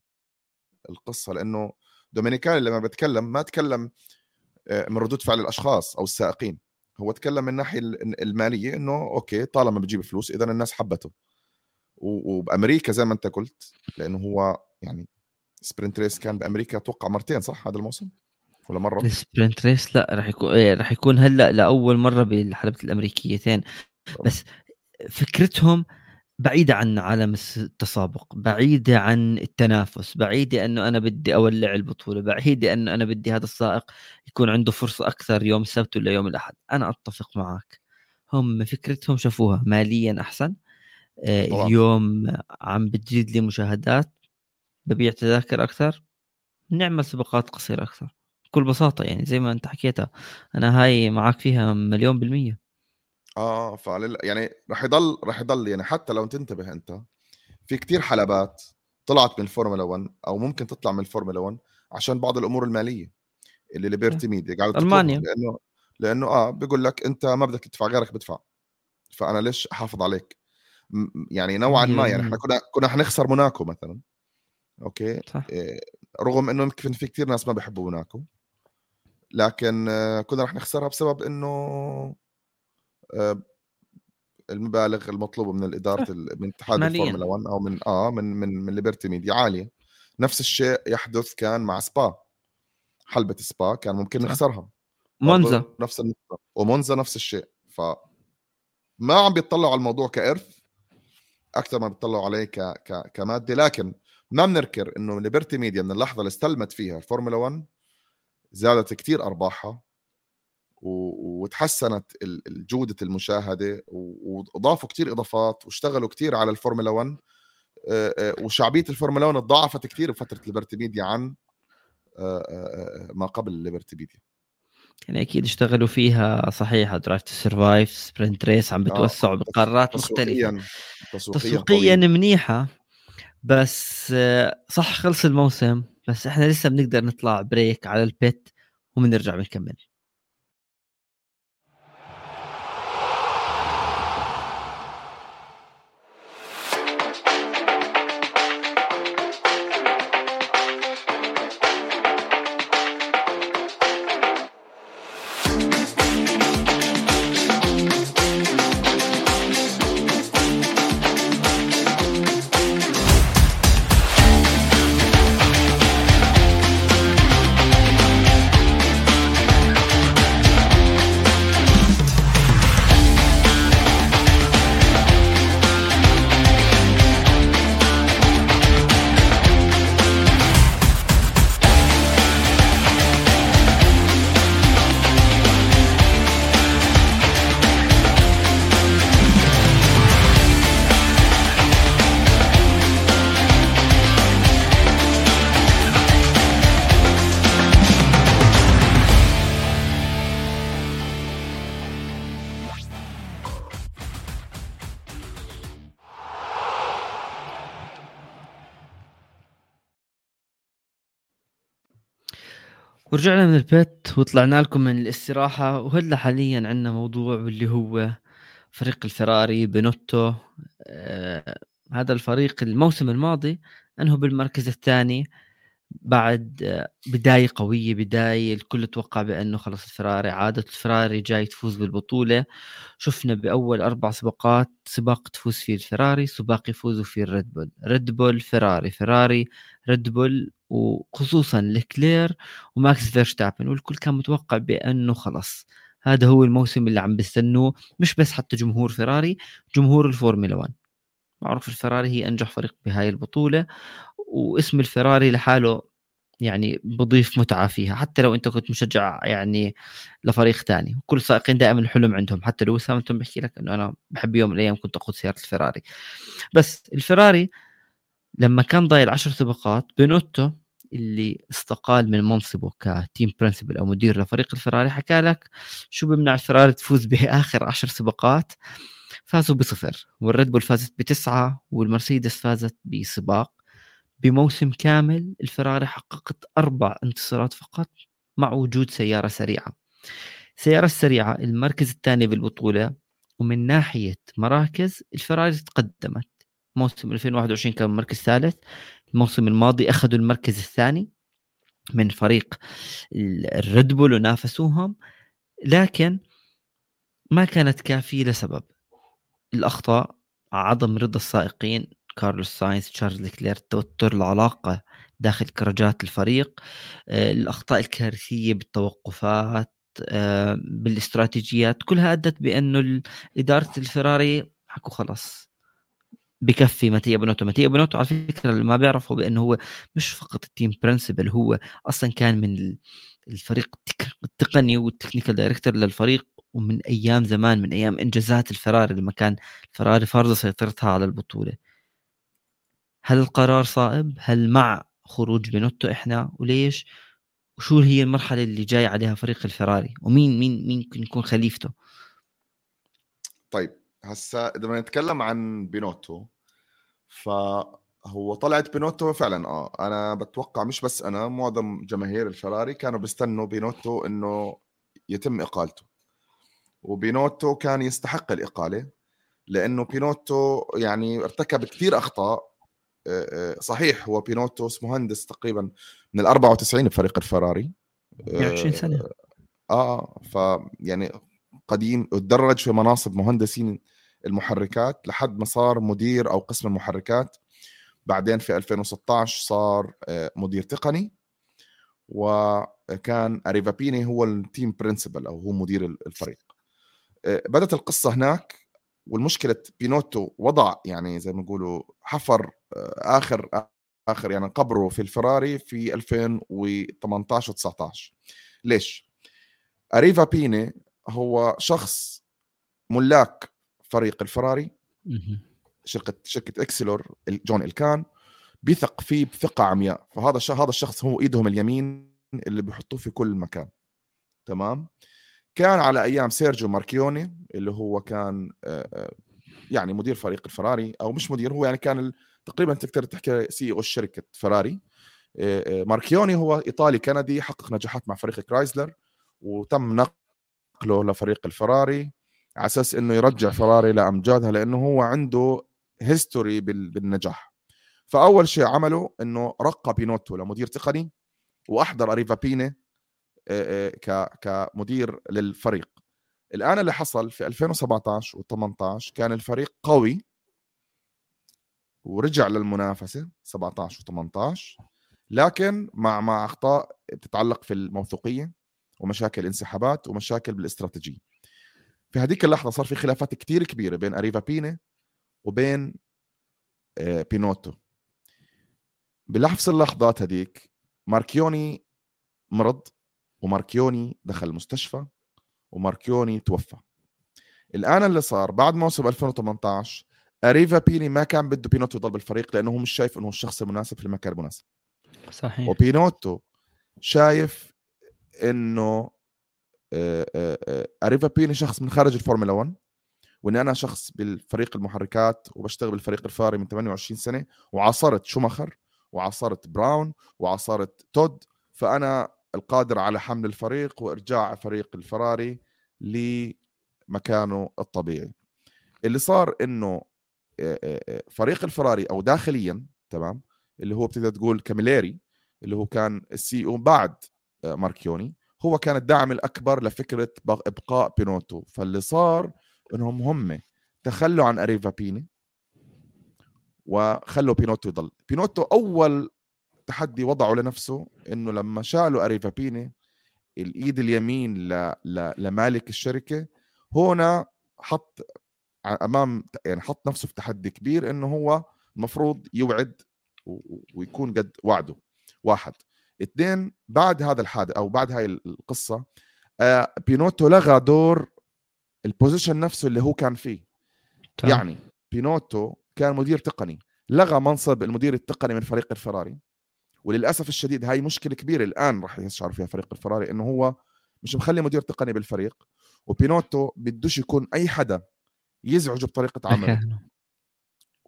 القصة لأنه دومينيكالي لما بتكلم ما تكلم آه، من ردود فعل الأشخاص أو السائقين. هو تكلم من الناحيه المالية إنه okay طالما بجيب فلوس اذا الناس حبته. وبأمريكا زي ما أنت قلت لأنه هو يعني sprint race كان بأمريكا أتوقع مرتين صح؟ هذا الموسم؟ ولا مرة؟ ال sprint race لا راح يكون إيه راح يكون هلأ لأول مرة بالحلبة الامريكيتين بس فكرتهم بعيدة عن عالم التسابق بعيدة عن التنافس بعيدة أنه أنا بدي أولع البطولة بعيدة أنه أنا بدي هذا السائق يكون عنده فرصة أكثر يوم السبت ولا يوم الأحد. أنا أتفق معك. هم فكرتهم شافوها ماليا أحسن. آه، طبعا. اليوم عم بتزيد لي مشاهدات ببيع تذاكر أكثر نعمل سباقات قصيرة أكثر. بكل بساطة يعني زي ما أنت حكيتها أنا هاي معك فيها مليون بالمية. آه فعلى يعني رح يضل رح يضل يعني حتى لو تنتبه أنت في كتير حلبات طلعت من الفورمولا 1 أو ممكن تطلع من الفورمولا 1 عشان بعض الأمور المالية اللي Liberty Media قاعد ألمانيا. لأنه لأنه آه بيقول لك أنت ما بدك تدفع غيرك بدفع فأنا ليش أحافظ عليك؟ يعني نوعا ما يعني إحنا كنا كنا حنخسر موناكو مثلا okay؟ صح. إيه، رغم إنه يمكن في كثير ناس ما بيحبوا موناكو. لكن آه، كنا رح نخسرها بسبب إنه آه، المبالغ المطلوبة من الإدارة ال- من اتحاد. الفورمولا 1 أو من آه من من من Liberty Media عالية. نفس الشيء يحدث كان مع سبا حلبة سبا كان ممكن. نخسرها. مونزا. نفس النقطة ومونزا نفس الشيء. ف ما عم بيطلعوا على الموضوع كإرث أكثر ما بيطلعوا عليه ك... ك... كمادة. لكن ما بننكر إنه Liberty Media من اللحظة اللي استلمت فيها الفورمولا 1 زادت كتير أرباحها و... وتحسنت جودة المشاهدة و... وأضافوا كتير إضافات واشتغلوا كتير على الفورمولا 1 آه، آه، وشعبية الفورمولا 1 تضاعفت كتير بفترة Liberty Media عن آه، آه، آه، ما قبل Liberty Media. يعني أكيد اشتغلوا فيها صحيح Drive to Survive sprint race عم بتوسعوا بقارات مختلفة. تسويقيا. منيحة بس آه، صح خلص الموسم. بس إحنا لسه بنقدر نطلع break على ال pit وبنرجع بنكمل. ورجعنا من ال pit وطلعنا لكم من الاستراحة وهلا حاليا عندنا موضوع واللي هو فريق الفراري بنوتو. آه هذا الفريق الموسم الماضي أنهى بالمركز الثاني بعد آه، بداية قوية بداية الكل توقع بأنه خلص الفراري عادت الفراري جاي تفوز بالبطولة. شفنا بأول أربع سباقات سباق تفوز فيه الفراري سباق يفوزوا فيه ال Red Bull. Red Bull فراري فراري Red Bull وخصوصا لكلير وماكس فيرشتابن والكل كان متوقع بأنه خلص هذا هو الموسم اللي عم بيستنوه مش بس حتى جمهور فراري جمهور الفورمولا 1 معروف الفراري هي أنجح فريق بهاي البطولة واسم الفراري لحاله يعني بضيف متعة فيها حتى لو أنت كنت مشجع يعني لفريق ثاني كل السائقين دائما الحلم عندهم حتى لويس هاميلتون بحكي لك إنه أنا بحب يوم من الأيام كنت أقود سيارة الفراري. بس الفراري لما كان ضايل عشر سباقات بنوتو اللي استقال من منصبه ك team principal أو مدير لفريق الفراري حكى لك شو بمنع الفراري تفوز بآخر عشر سباقات؟ فازوا بصفر وال Red Bull فازت بتسعة والمرسيدس فازت بسباق. بموسم كامل الفراري حققت أربع انتصارات فقط مع وجود سيارة سريعة. السياره السريعة المركز الثاني بالبطولة ومن ناحية مراكز الفراري تقدمت. موسم 2021 كان مركز ثالث الموسم الماضي أخذوا المركز الثاني من فريق الريد بول ونافسوهم لكن ما كانت كافية لسبب. الأخطاء عدم رضا السائقين كارلوس ساينز تشارلز لكلير توتر العلاقة داخل كراجات الفريق آه، الأخطاء الكارثية بالتوقفات آه، بالاستراتيجيات كلها أدت بأنه إدارة الفراري حكوا خلاص. بكفي ماتيا بنوتو ماتيا بنوتو على فكرة اللي ما بيعرفوا بأنه هو مش فقط ال team principal هو أصلا كان من ال- الفريق التقني وال technical director للفريق ومن أيام زمان من أيام إنجازات الفراري لما كان الفراري فارضه سيطرتها على البطولة هل القرار صائب؟ هل مع خروج بنوتو إحنا وليش؟ وشو هي المرحلة اللي جاي عليها فريق الفراري؟ ومين مين مين يكون خليفته؟ طيب هسا إذا بدنا نتكلم عن بينوتو فهو طلعت بينوتو فعلا آه. أنا بتوقع مش بس أنا معظم جماهير الفراري كانوا بيستنوا بينوتو إنه يتم إقالته. وبينوتو كان يستحق الإقالة لأنه بينوتو يعني ارتكب كثير أخطاء صحيح هو بينوتو مهندس تقريبا من ال 94 بفريق الفراري 20 سنة. آه ف يعني قديم تدرج في مناصب مهندسين المحركات لحد ما صار مدير أو قسم المحركات. بعدين في 2016 صار مدير تقني وكان اريفابيني هو ال team principal أو هو مدير الفريق. بدأت القصة هناك والمشكلة بينوتو وضع يعني زي ما نقولوا حفر آخر آخر يعني قبره في الفراري في 2018 و19 ليش؟ اريفابيني هو شخص ملاك فريق الفراري شركة شركة إكسور جون إلكان بيثق فيه بثقة عمياء. فهذا هذا الشخص هو إيدهم اليمين اللي بيحطوه في كل مكان. تمام؟ كان على أيام سيرجيو ماركيوني اللي هو كان يعني مدير فريق الفراري أو مش مدير هو يعني كان تقريبا تقدر تحكي CEO شركة فراري. ماركيوني هو إيطالي كندي حقق نجاحات مع فريق كرايزلر وتم نقله لفريق الفراري. على أساس إنه يرجع فراري لامجادها لأنه هو عنده history بالنجاح. فأول شيء عمله إنه رقى بينوتو لمدير تقني وأحضر أريفا بيني كمدير للفريق. الآن اللي حصل في 2017 و18 كان الفريق قوي ورجع للمنافسة 17 و18 لكن مع مع أخطاء بتتعلق في الموثوقية ومشاكل انسحابات ومشاكل بالاستراتيجية. في هذيك اللحظة صار في خلافات كتير كبيرة بين أريفا بيني وبين آه، بينوتو. بنفس اللحظات هذيك ماركيوني مرض وماركيوني دخل المستشفى وماركيوني توفى. الآن اللي صار بعد موسم 2018 أريفابيني ما كان بده بينوتو يضل بالفريق لأنه هو مش شايف إنه الشخص المناسب في المكان المناسب. صحيح. وبينوتو شايف إنه اريفابيني شخص من خارج الفورمولا 1 وإني أنا شخص بالفريق المحركات وبشتغل بالفريق الفراري من 28 سنة وعاصرت شوماخر وعاصرت براون وعاصرت تود فأنا القادر على حمل الفريق وإرجاع فريق الفراري لمكانه الطبيعي. اللي صار إنه فريق الفراري أو داخليا تمام اللي هو بتقدر تقول كاميليري اللي هو كان ال CEO بعد ماركيوني هو كان الدعم الأكبر لفكرة إبقاء بينوتو. فاللي صار إنهم هم تخلوا عن أريفابيني وخلوا بينوتو يضل. بينوتو أول تحدي وضعه لنفسه إنه لما شالوا أريفابيني الإيد اليمين ل... ل... لمالك الشركة هنا حط أمام يعني حط نفسه في تحدي كبير إنه هو المفروض يوعد ويكون قد وعده. واحد. اثنين بعد هذا الحادث أو بعد هاي القصة آه بينوتو لغى دور ال position نفسه اللي هو كان فيه. طبعا. يعني بينوتو كان مدير تقني. لغى منصب المدير التقني من فريق الفراري. وللأسف الشديد هاي مشكلة كبيرة الآن راح يشعر فيها فريق الفراري إنه هو مش مخلي مدير تقني بالفريق. وبينوتو بدوش يكون أي حدا يزعجه بطريقة عمله.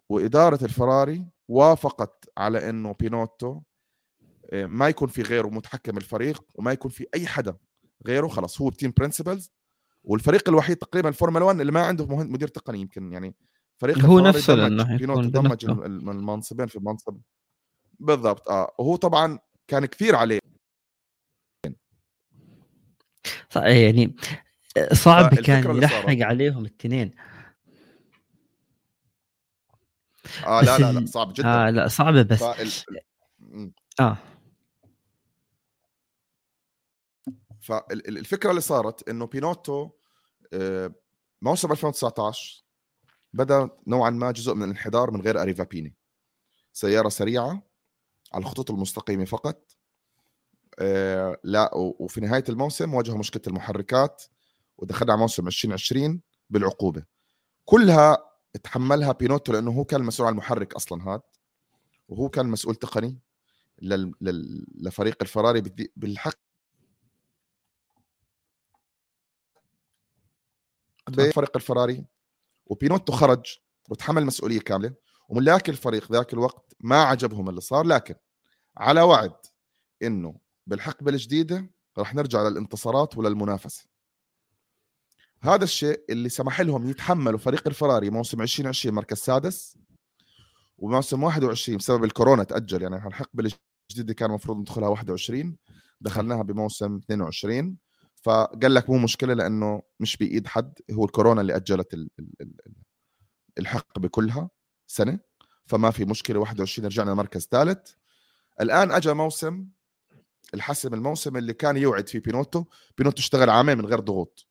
وإدارة الفراري وافقت على إنه بينوتو ما يكون في غيره متحكم الفريق وما يكون في أي حدا غيره خلص هو team principal والفريق الوحيد تقريبا الفورمولا 1 اللي ما عنده مدير تقني يمكن يعني فريق هو نفسه لأنه بينوتو دمج المنصبين في المنصب. بالضبط آه وهو طبعا كان كثير عليه. يعني صعب كان يلحق عليهم الاثنين آه لا لا لا صعب جدا. آه لا صعبه بس آه. فالفكرة اللي صارت إنه بينوتو آه، موسم 2019 بدأ نوعا ما جزء من الانحدار من غير أريفا بيني. سيارة سريعة على الخطوط المستقيمة فقط آه، لا وفي نهاية الموسم واجهوا مشكلة المحركات ودخلنا على موسم 2020 بالعقوبة. كلها تحملها بينوتو لأنه هو كان المسؤول عن المحرك أصلا هذا وهو كان مسؤول تقني لفريق الفراري بالحق بفريق الفراري وبينوتو خرج وتحمل مسؤولية كاملة وملاك الفريق ذاك الوقت ما عجبهم اللي صار لكن على وعد إنه بالحقبة الجديدة راح نرجع للانتصارات وللمنافسة. هذا الشيء اللي سمح لهم يتحملوا فريق الفراري موسم 2020 مركز سادس وموسم 21 بسبب الكورونا تأجل يعني الحقبة الجديدة كان المفروض ندخلها 21 دخلناها بموسم 22 فقال لك مو مشكلة لأنه مش بإيد حد هو الكورونا اللي أجلت الحقبة كلها سنة فما في مشكلة 21 رجعنا مركز ثالث. الآن اجى موسم الحسم الموسم اللي كان يوعد فيه بينوتو بينوتو اشتغل عامين من غير ضغوط.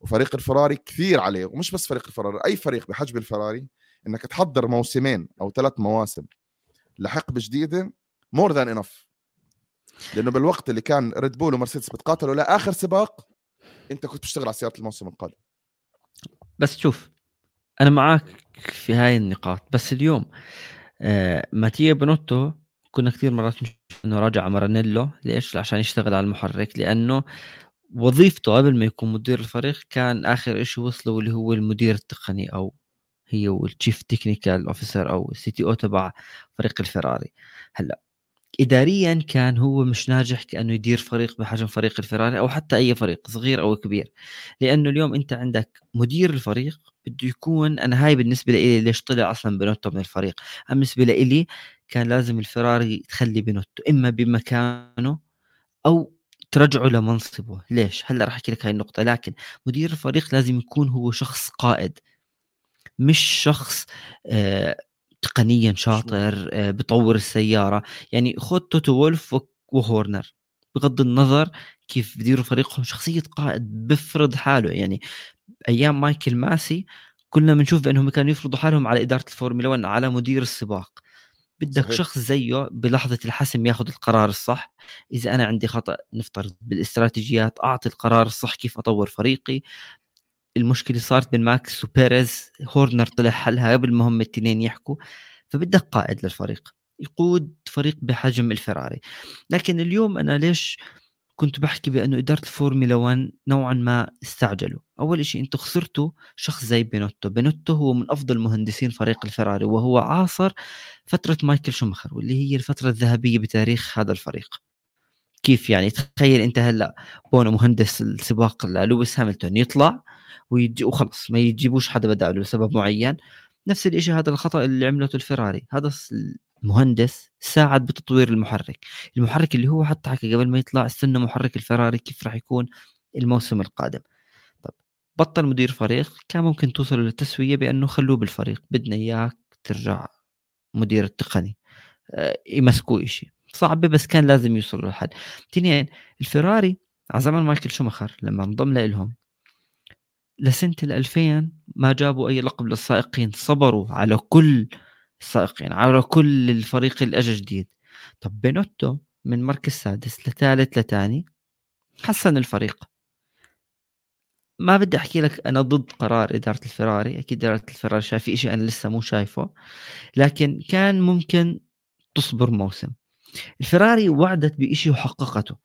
وفريق الفراري كثير عليه ومش بس فريق الفراري أي فريق بحجم الفراري إنك تحضر موسمين أو ثلاث مواسم لحقبة جديدة more than enough لأنه بالوقت اللي كان ريد بول ومرسيدس بتقاتلوا لآخر سباق أنت كنت بتشتغل على سيارة الموسم القادم. بس شوف أنا معك في هاي النقاط بس اليوم آه ماتيا بنوتو كنا كثير مرات نشوف إنه راجع مارانيلو. ليش؟ عشان يشتغل على المحرك لأنه وظيفته قبل ما يكون مدير الفريق كان آخر شيء وصله اللي هو المدير التقني أو هي وال chief technical officer أو ال CTO تبع فريق الفراري هلأ اداريا كان هو مش ناجح كأنه يدير فريق بحجم فريق الفراري أو حتى أي فريق صغير أو كبير. لأنه اليوم أنت عندك مدير الفريق بده يكون أنا هاي بالنسبة لي ليش طلع أصلا بنوتو من الفريق. بالنسبة لي كان لازم الفراري تخلي بنوتو إما بمكانه أو ترجعه لمنصبه. ليش؟ هلأ راح أحكي لك هاي النقطة. لكن مدير الفريق لازم يكون هو شخص قائد مش شخص آه تقنيا شاطر آه بطور السيارة. يعني خذ توتو وولف وهورنر. بغض النظر كيف بديروا فريقهم شخصية قائد بفرض حاله. يعني أيام مايكل ماسي كنا بنشوف بأنهم كانوا يفرضوا حالهم على إدارة الفورمولا 1 على مدير السباق. بدك صحيح. شخص زيه بلحظة الحسم ياخذ القرار الصح. إذا أنا عندي خطأ نفترض بالإستراتيجيات أعطي القرار الصح كيف أطور فريقي. المشكلة صارت بين ماكس وبيريز هورنر طلع حلها قبل ما هم الاثنين يحكوا فبدك قائد للفريق يقود فريق بحجم الفراري. لكن اليوم أنا ليش كنت بحكي بأنه إدارة الفورمولا 1 نوعا ما استعجلوا؟ أول شيء أنتم خسرتوا شخص زي بينوتو. بينوتو هو من أفضل مهندسين فريق الفراري وهو عاصر فترة مايكل شومخر واللي هي الفترة الذهبية بتاريخ هذا الفريق. كيف يعني؟ تخيل أنت هلأ بونو مهندس السباق لويس هاملتون يطلع ويجي وخلص ما يجيبوش حدا بداله لسبب معين. نفس الشيء هذا الخطأ اللي عملته الفراري. هذا مهندس ساعد بتطوير المحرك. المحرك اللي هو حتى حكى قبل ما يطلع استنى محرك الفراري كيف راح يكون الموسم القادم. طب بطل مدير فريق كان ممكن توصل للتسوية بأنه خلوه بالفريق. بدنا إياك ترجع مدير التقني. آه، يمسكوا إشي. صعبة بس كان لازم يوصلوا لحد. اثنين الفراري على زمن مايكل شومخر لما انضم لهم لسنة ال 2000 ما جابوا أي لقب للسائقين صبروا على كل السائقين على كل الفريق اللي اجى جديد. طب بينوتو من مركز سادس لثالث لثاني حسن الفريق. ما بدي أحكي لك أنا ضد قرار إدارة الفراري أكيد إدارة الفراري شايف شيء أنا لسه مو شايفه لكن كان ممكن تصبر موسم. الفراري وعدت بشيء وحققته.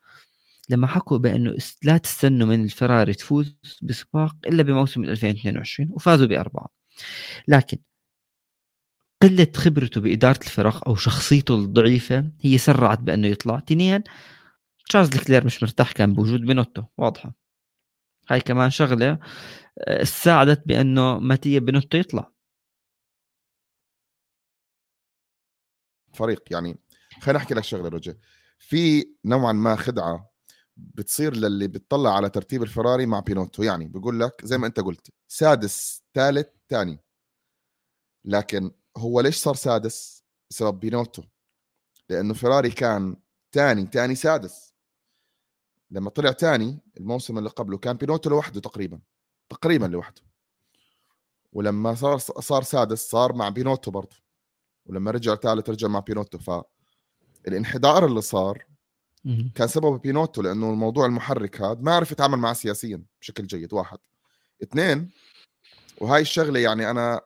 لما حكوا بأنه لا تستنوا من الفراري تفوز بسباق إلا بموسم 2022 وفازوا بأربعة. لكن قلة خبرته بإدارة الفرق أو شخصيته الضعيفة هي سرعت بأنه يطلع. اثنين تشارلز لوكلير مش مرتاح كان بوجود بينوتو واضحة. هاي كمان شغلة آه، ساعدت بأنه ماتيا بينوتو يطلع. فريق يعني خليني احكي لك شغلة رجع في نوعا ما خدعة بتصير للي بتطلع على ترتيب الفراري مع بينوتو يعني بقول لك زي ما انت قلت سادس ثالث ثاني. لكن هو ليش صار سادس؟ بسبب بينوتو لأنه فيراري كان ثاني ثاني سادس. لما طلع ثاني الموسم اللي قبله كان بينوتو لوحده تقريبا تقريبا لوحده. ولما صار صار سادس صار مع بينوتو برضه. ولما رجع ثالث رجع مع بينوتو فالانحدار اللي صار كان سببه بينوتو لأنه الموضوع المحرك هذا ما عرف يتعامل معه سياسيا بشكل جيد واحد. اثنين وهاي الشغلة يعني أنا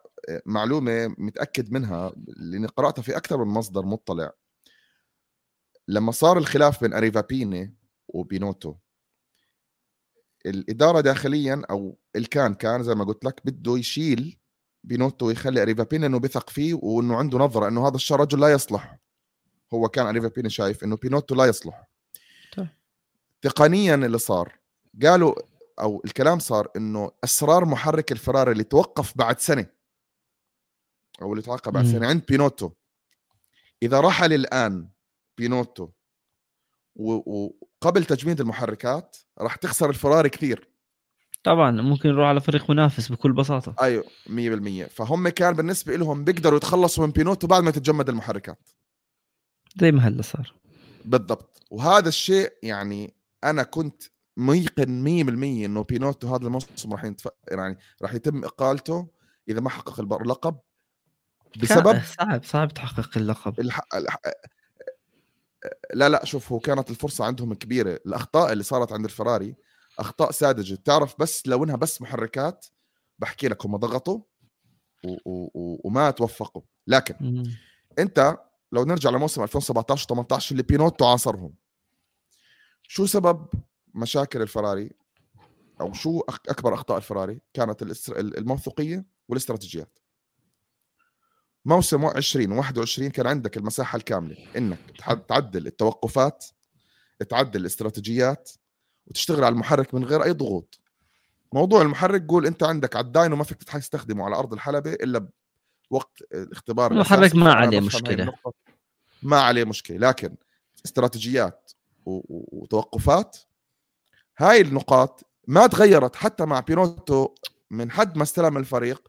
معلومة متأكد منها لأني قرأتها في أكثر من مصدر مطلع. لما صار الخلاف بين أريفابيني وبينوتو الإدارة داخليا أو الكان كان زي ما قلت لك بده يشيل بينوتو ويخلي أريفابيني إنه بثق فيه وإنه عنده نظرة إنه هذا الرجل لا يصلح. هو كان اريفابيني شايف إنه بينوتو لا يصلح. طيب. تقنيا اللي صار قالوا أو الكلام صار إنه أسرار محرك الفراري اللي توقف بعد سنة أو اللي توقف بعد. سنة عند بينوتو. إذا رحل الان بينوتو وقبل تجميد المحركات راح تخسر الفراري كثير. طبعا ممكن يروح على فريق منافس بكل بساطة. أيوه 100% فهم كان بالنسبة لهم بيقدروا يتخلصوا من بينوتو بعد ما تتجمد المحركات. زي ما هلا صار. بالضبط. وهذا الشيء يعني أنا كنت ميقن 100% إنه بينوتو هذا الموسم راح ينتف... يعني راح يتم إقالته إذا ما حقق اللقب بسبب؟ صعب صعب تحقق اللقب. الح... الح... لا لا شوف هو كانت الفرصة عندهم كبيرة. الأخطاء اللي صارت عند الفراري أخطاء ساذجة. تعرف بس لو إنها بس محركات بحكي لك هم ضغطوا و... و... و... وما توفقوا. لكن. أنت لو نرجع لموسم 2017 18 اللي بينوتو عاصرهم شو سبب مشاكل الفراري أو شو أكبر أخطاء الفراري كانت. الموثوقية والاستراتيجيات موسم 20 21 كان عندك المساحة الكاملة إنك تعدل التوقفات تعدل الاستراتيجيات وتشتغل على المحرك من غير أي ضغوط موضوع المحرك قول أنت عندك على الداينو ما فيك تستخدمه على أرض الحلبة إلا بوقت الاختبار المحرك. ما عليه. النقطة. ما عليه مشكلة. لكن استراتيجيات وتوقفات هاي النقاط ما تغيرت حتى مع بينوتو من حد ما استلم الفريق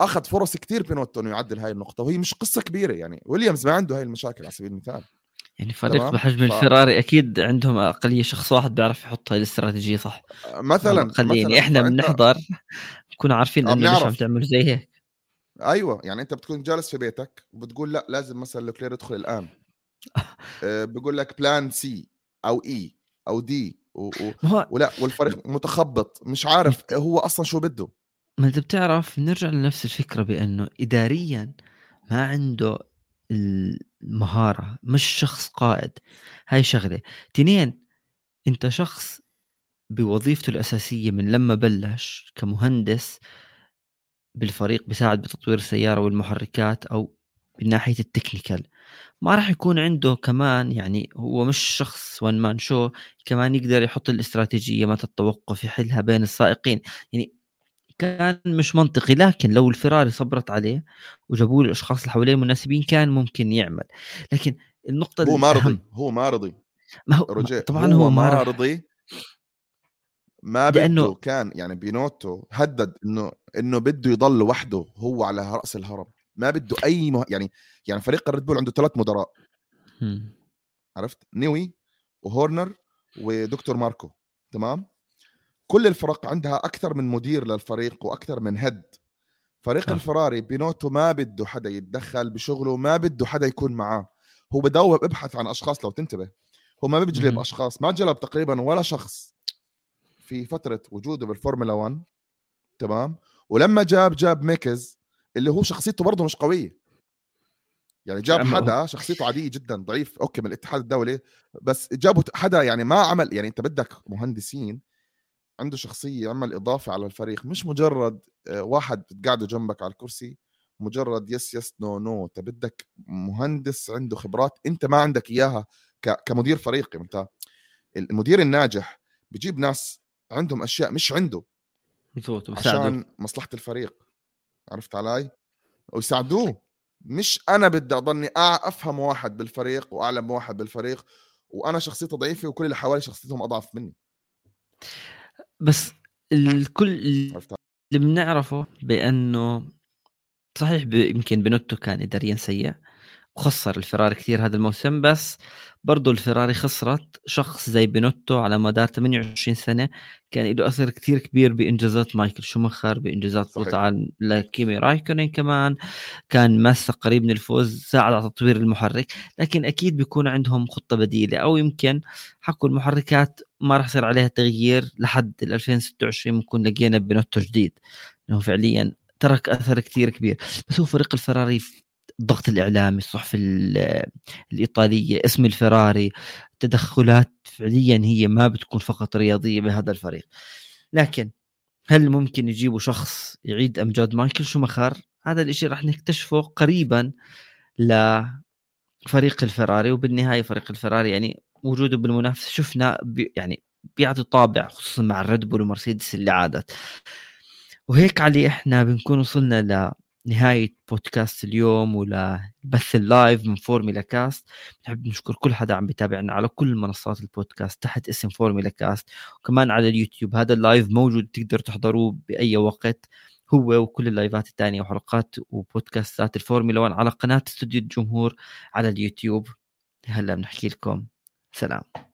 أخذ فرص كثير بينوتو إنه يعدل هاي النقطة وهي مش قصة كبيرة يعني. ويليامز ما عنده هاي المشاكل على سبيل المثال. يعني فريق؟ بحجم ف- الفراري أكيد عندهم أقلية شخص واحد بيعرف يحط هاي الاستراتيجية صح. مثلا خليني مثلاً، إحنا بنحضر نكون عارفين آه، إنه بنعرف. عم تعملوا زي هيك أيوه يعني أنت بتكون جالس في بيتك وبتقول لأ لازم مثلا لوكلير يدخل الآن. آه، بقول لك plan C أو A أو D و... و... ولا والفريق متخبط مش عارف هو أصلا شو بده. ما أنت بتعرف نرجع لنفس الفكرة بأنه اداريا ما عنده المهارة مش شخص قائد. هاي شغلة. تنين أنت شخص بوظيفته الأساسية من لما بلش كمهندس بالفريق بيساعد بتطوير السيارة والمحركات أو من ناحية ال technical. ما راح يكون عنده كمان يعني هو مش شخص one man show كمان يقدر يحط الاستراتيجية متى التوقف يحلها بين السائقين. يعني كان مش منطقي لكن لو الفراري صبرت عليه وجابوا له الاشخاص اللي حواليه مناسبين كان ممكن يعمل. لكن النقطة هو ما رضي هو ما رضي. ما هو طبعا هو, هو ما رضي. ما بده لأنه- كان يعني بينوتو هدد إنه إنه بده يضل وحده هو على رأس الهرم. ما بده أي مه... يعني يعني فريق الريد بول عنده ثلاث مدراء. عرفت؟ نيوي وهورنر ودكتور ماركو. تمام؟ كل الفرق عندها أكثر من مدير للفريق وأكثر من head فريق صح. الفراري بينوتو ما بده حدا يتدخل بشغله ما بده حدا يكون معاه. هو بدور ابحث عن أشخاص لو تنتبه. هو ما بيجلب. أشخاص ما جلب تقريبا ولا شخص. في فترة وجوده بالفورمولا 1 تمام؟ ولما جاب جاب ميكز اللي هو شخصيته برضه مش قوية. يعني جاب حدا شخصيته عادية جدا ضعيف. okay من الاتحاد الدولي. بس جابوا حدا يعني ما عمل يعني أنت بدك مهندسين عنده شخصية يعمل إضافة على الفريق. مش مجرد آه، واحد قاعدة جنبك على الكرسي. مجرد yes yes no no أنت بدك مهندس عنده خبرات أنت ما عندك إياها كمدير فريق أنت المدير الناجح بجيب ناس عندهم أشياء مش عنده وبساعده عشان مصلحة الفريق. عرفت علي؟ ويساعدوه. مش أنا بدي أضلني أفهم واحد بالفريق وأعلم واحد بالفريق وأنا شخصيتي ضعيفة وكل اللي حوالي شخصيتهم أضعف مني. بس الكل اللي بنعرفه بأنه صحيح يمكن بنوتو كان اداريا سيء وخسر الفراري كثير هذا الموسم بس برضو الفراري خسرت. شخص زي بينوتو على مدار 28 سنة كان له أثر كثير كبير بإنجازات مايكل شومخر بإنجازات صحيح. بطعن لكيمي رايكونين كمان. كان ماسك قريب من الفوز ساعد على تطوير المحرك لكن أكيد بيكون عندهم خطة بديلة أو يمكن حكوا المحركات ما راح يصير عليها تغيير لحد ال 2026 بنكون لقينا بينوتو جديد إنه فعليا ترك أثر كثير كبير. بس هو فريق الفراري الضغط الإعلامي الصحف ال- الإيطالية اسم الفراري تدخلات فعليا هي ما بتكون فقط رياضية بهذا الفريق. لكن هل ممكن يجيبوا شخص يعيد أمجاد مايكل شومخر هذا الإشي راح نكتشفه قريبا لفريق الفراري وبالنهاية فريق الفراري يعني وجوده بالمنافسة شفنا ب- يعني بيعطي طابع خصوصا مع الريد بول ومرسيدس اللي عادت. وهيك علي إحنا بنكون وصلنا لنهاية بودكاست اليوم ولبث ال live من فورميلا كاست. بنحب نشكر كل حدا عم بيتابعنا على كل منصات البودكاست تحت اسم فورميلا كاست. وكمان على اليوتيوب هذا ال live موجود تقدر تحضروه بأي وقت هو وكل اللايفات الثانية وحلقات وبودكاستات الفورمولا 1 على قناة استوديو الجمهور على اليوتيوب. هلا بنحكي لكم. سلام.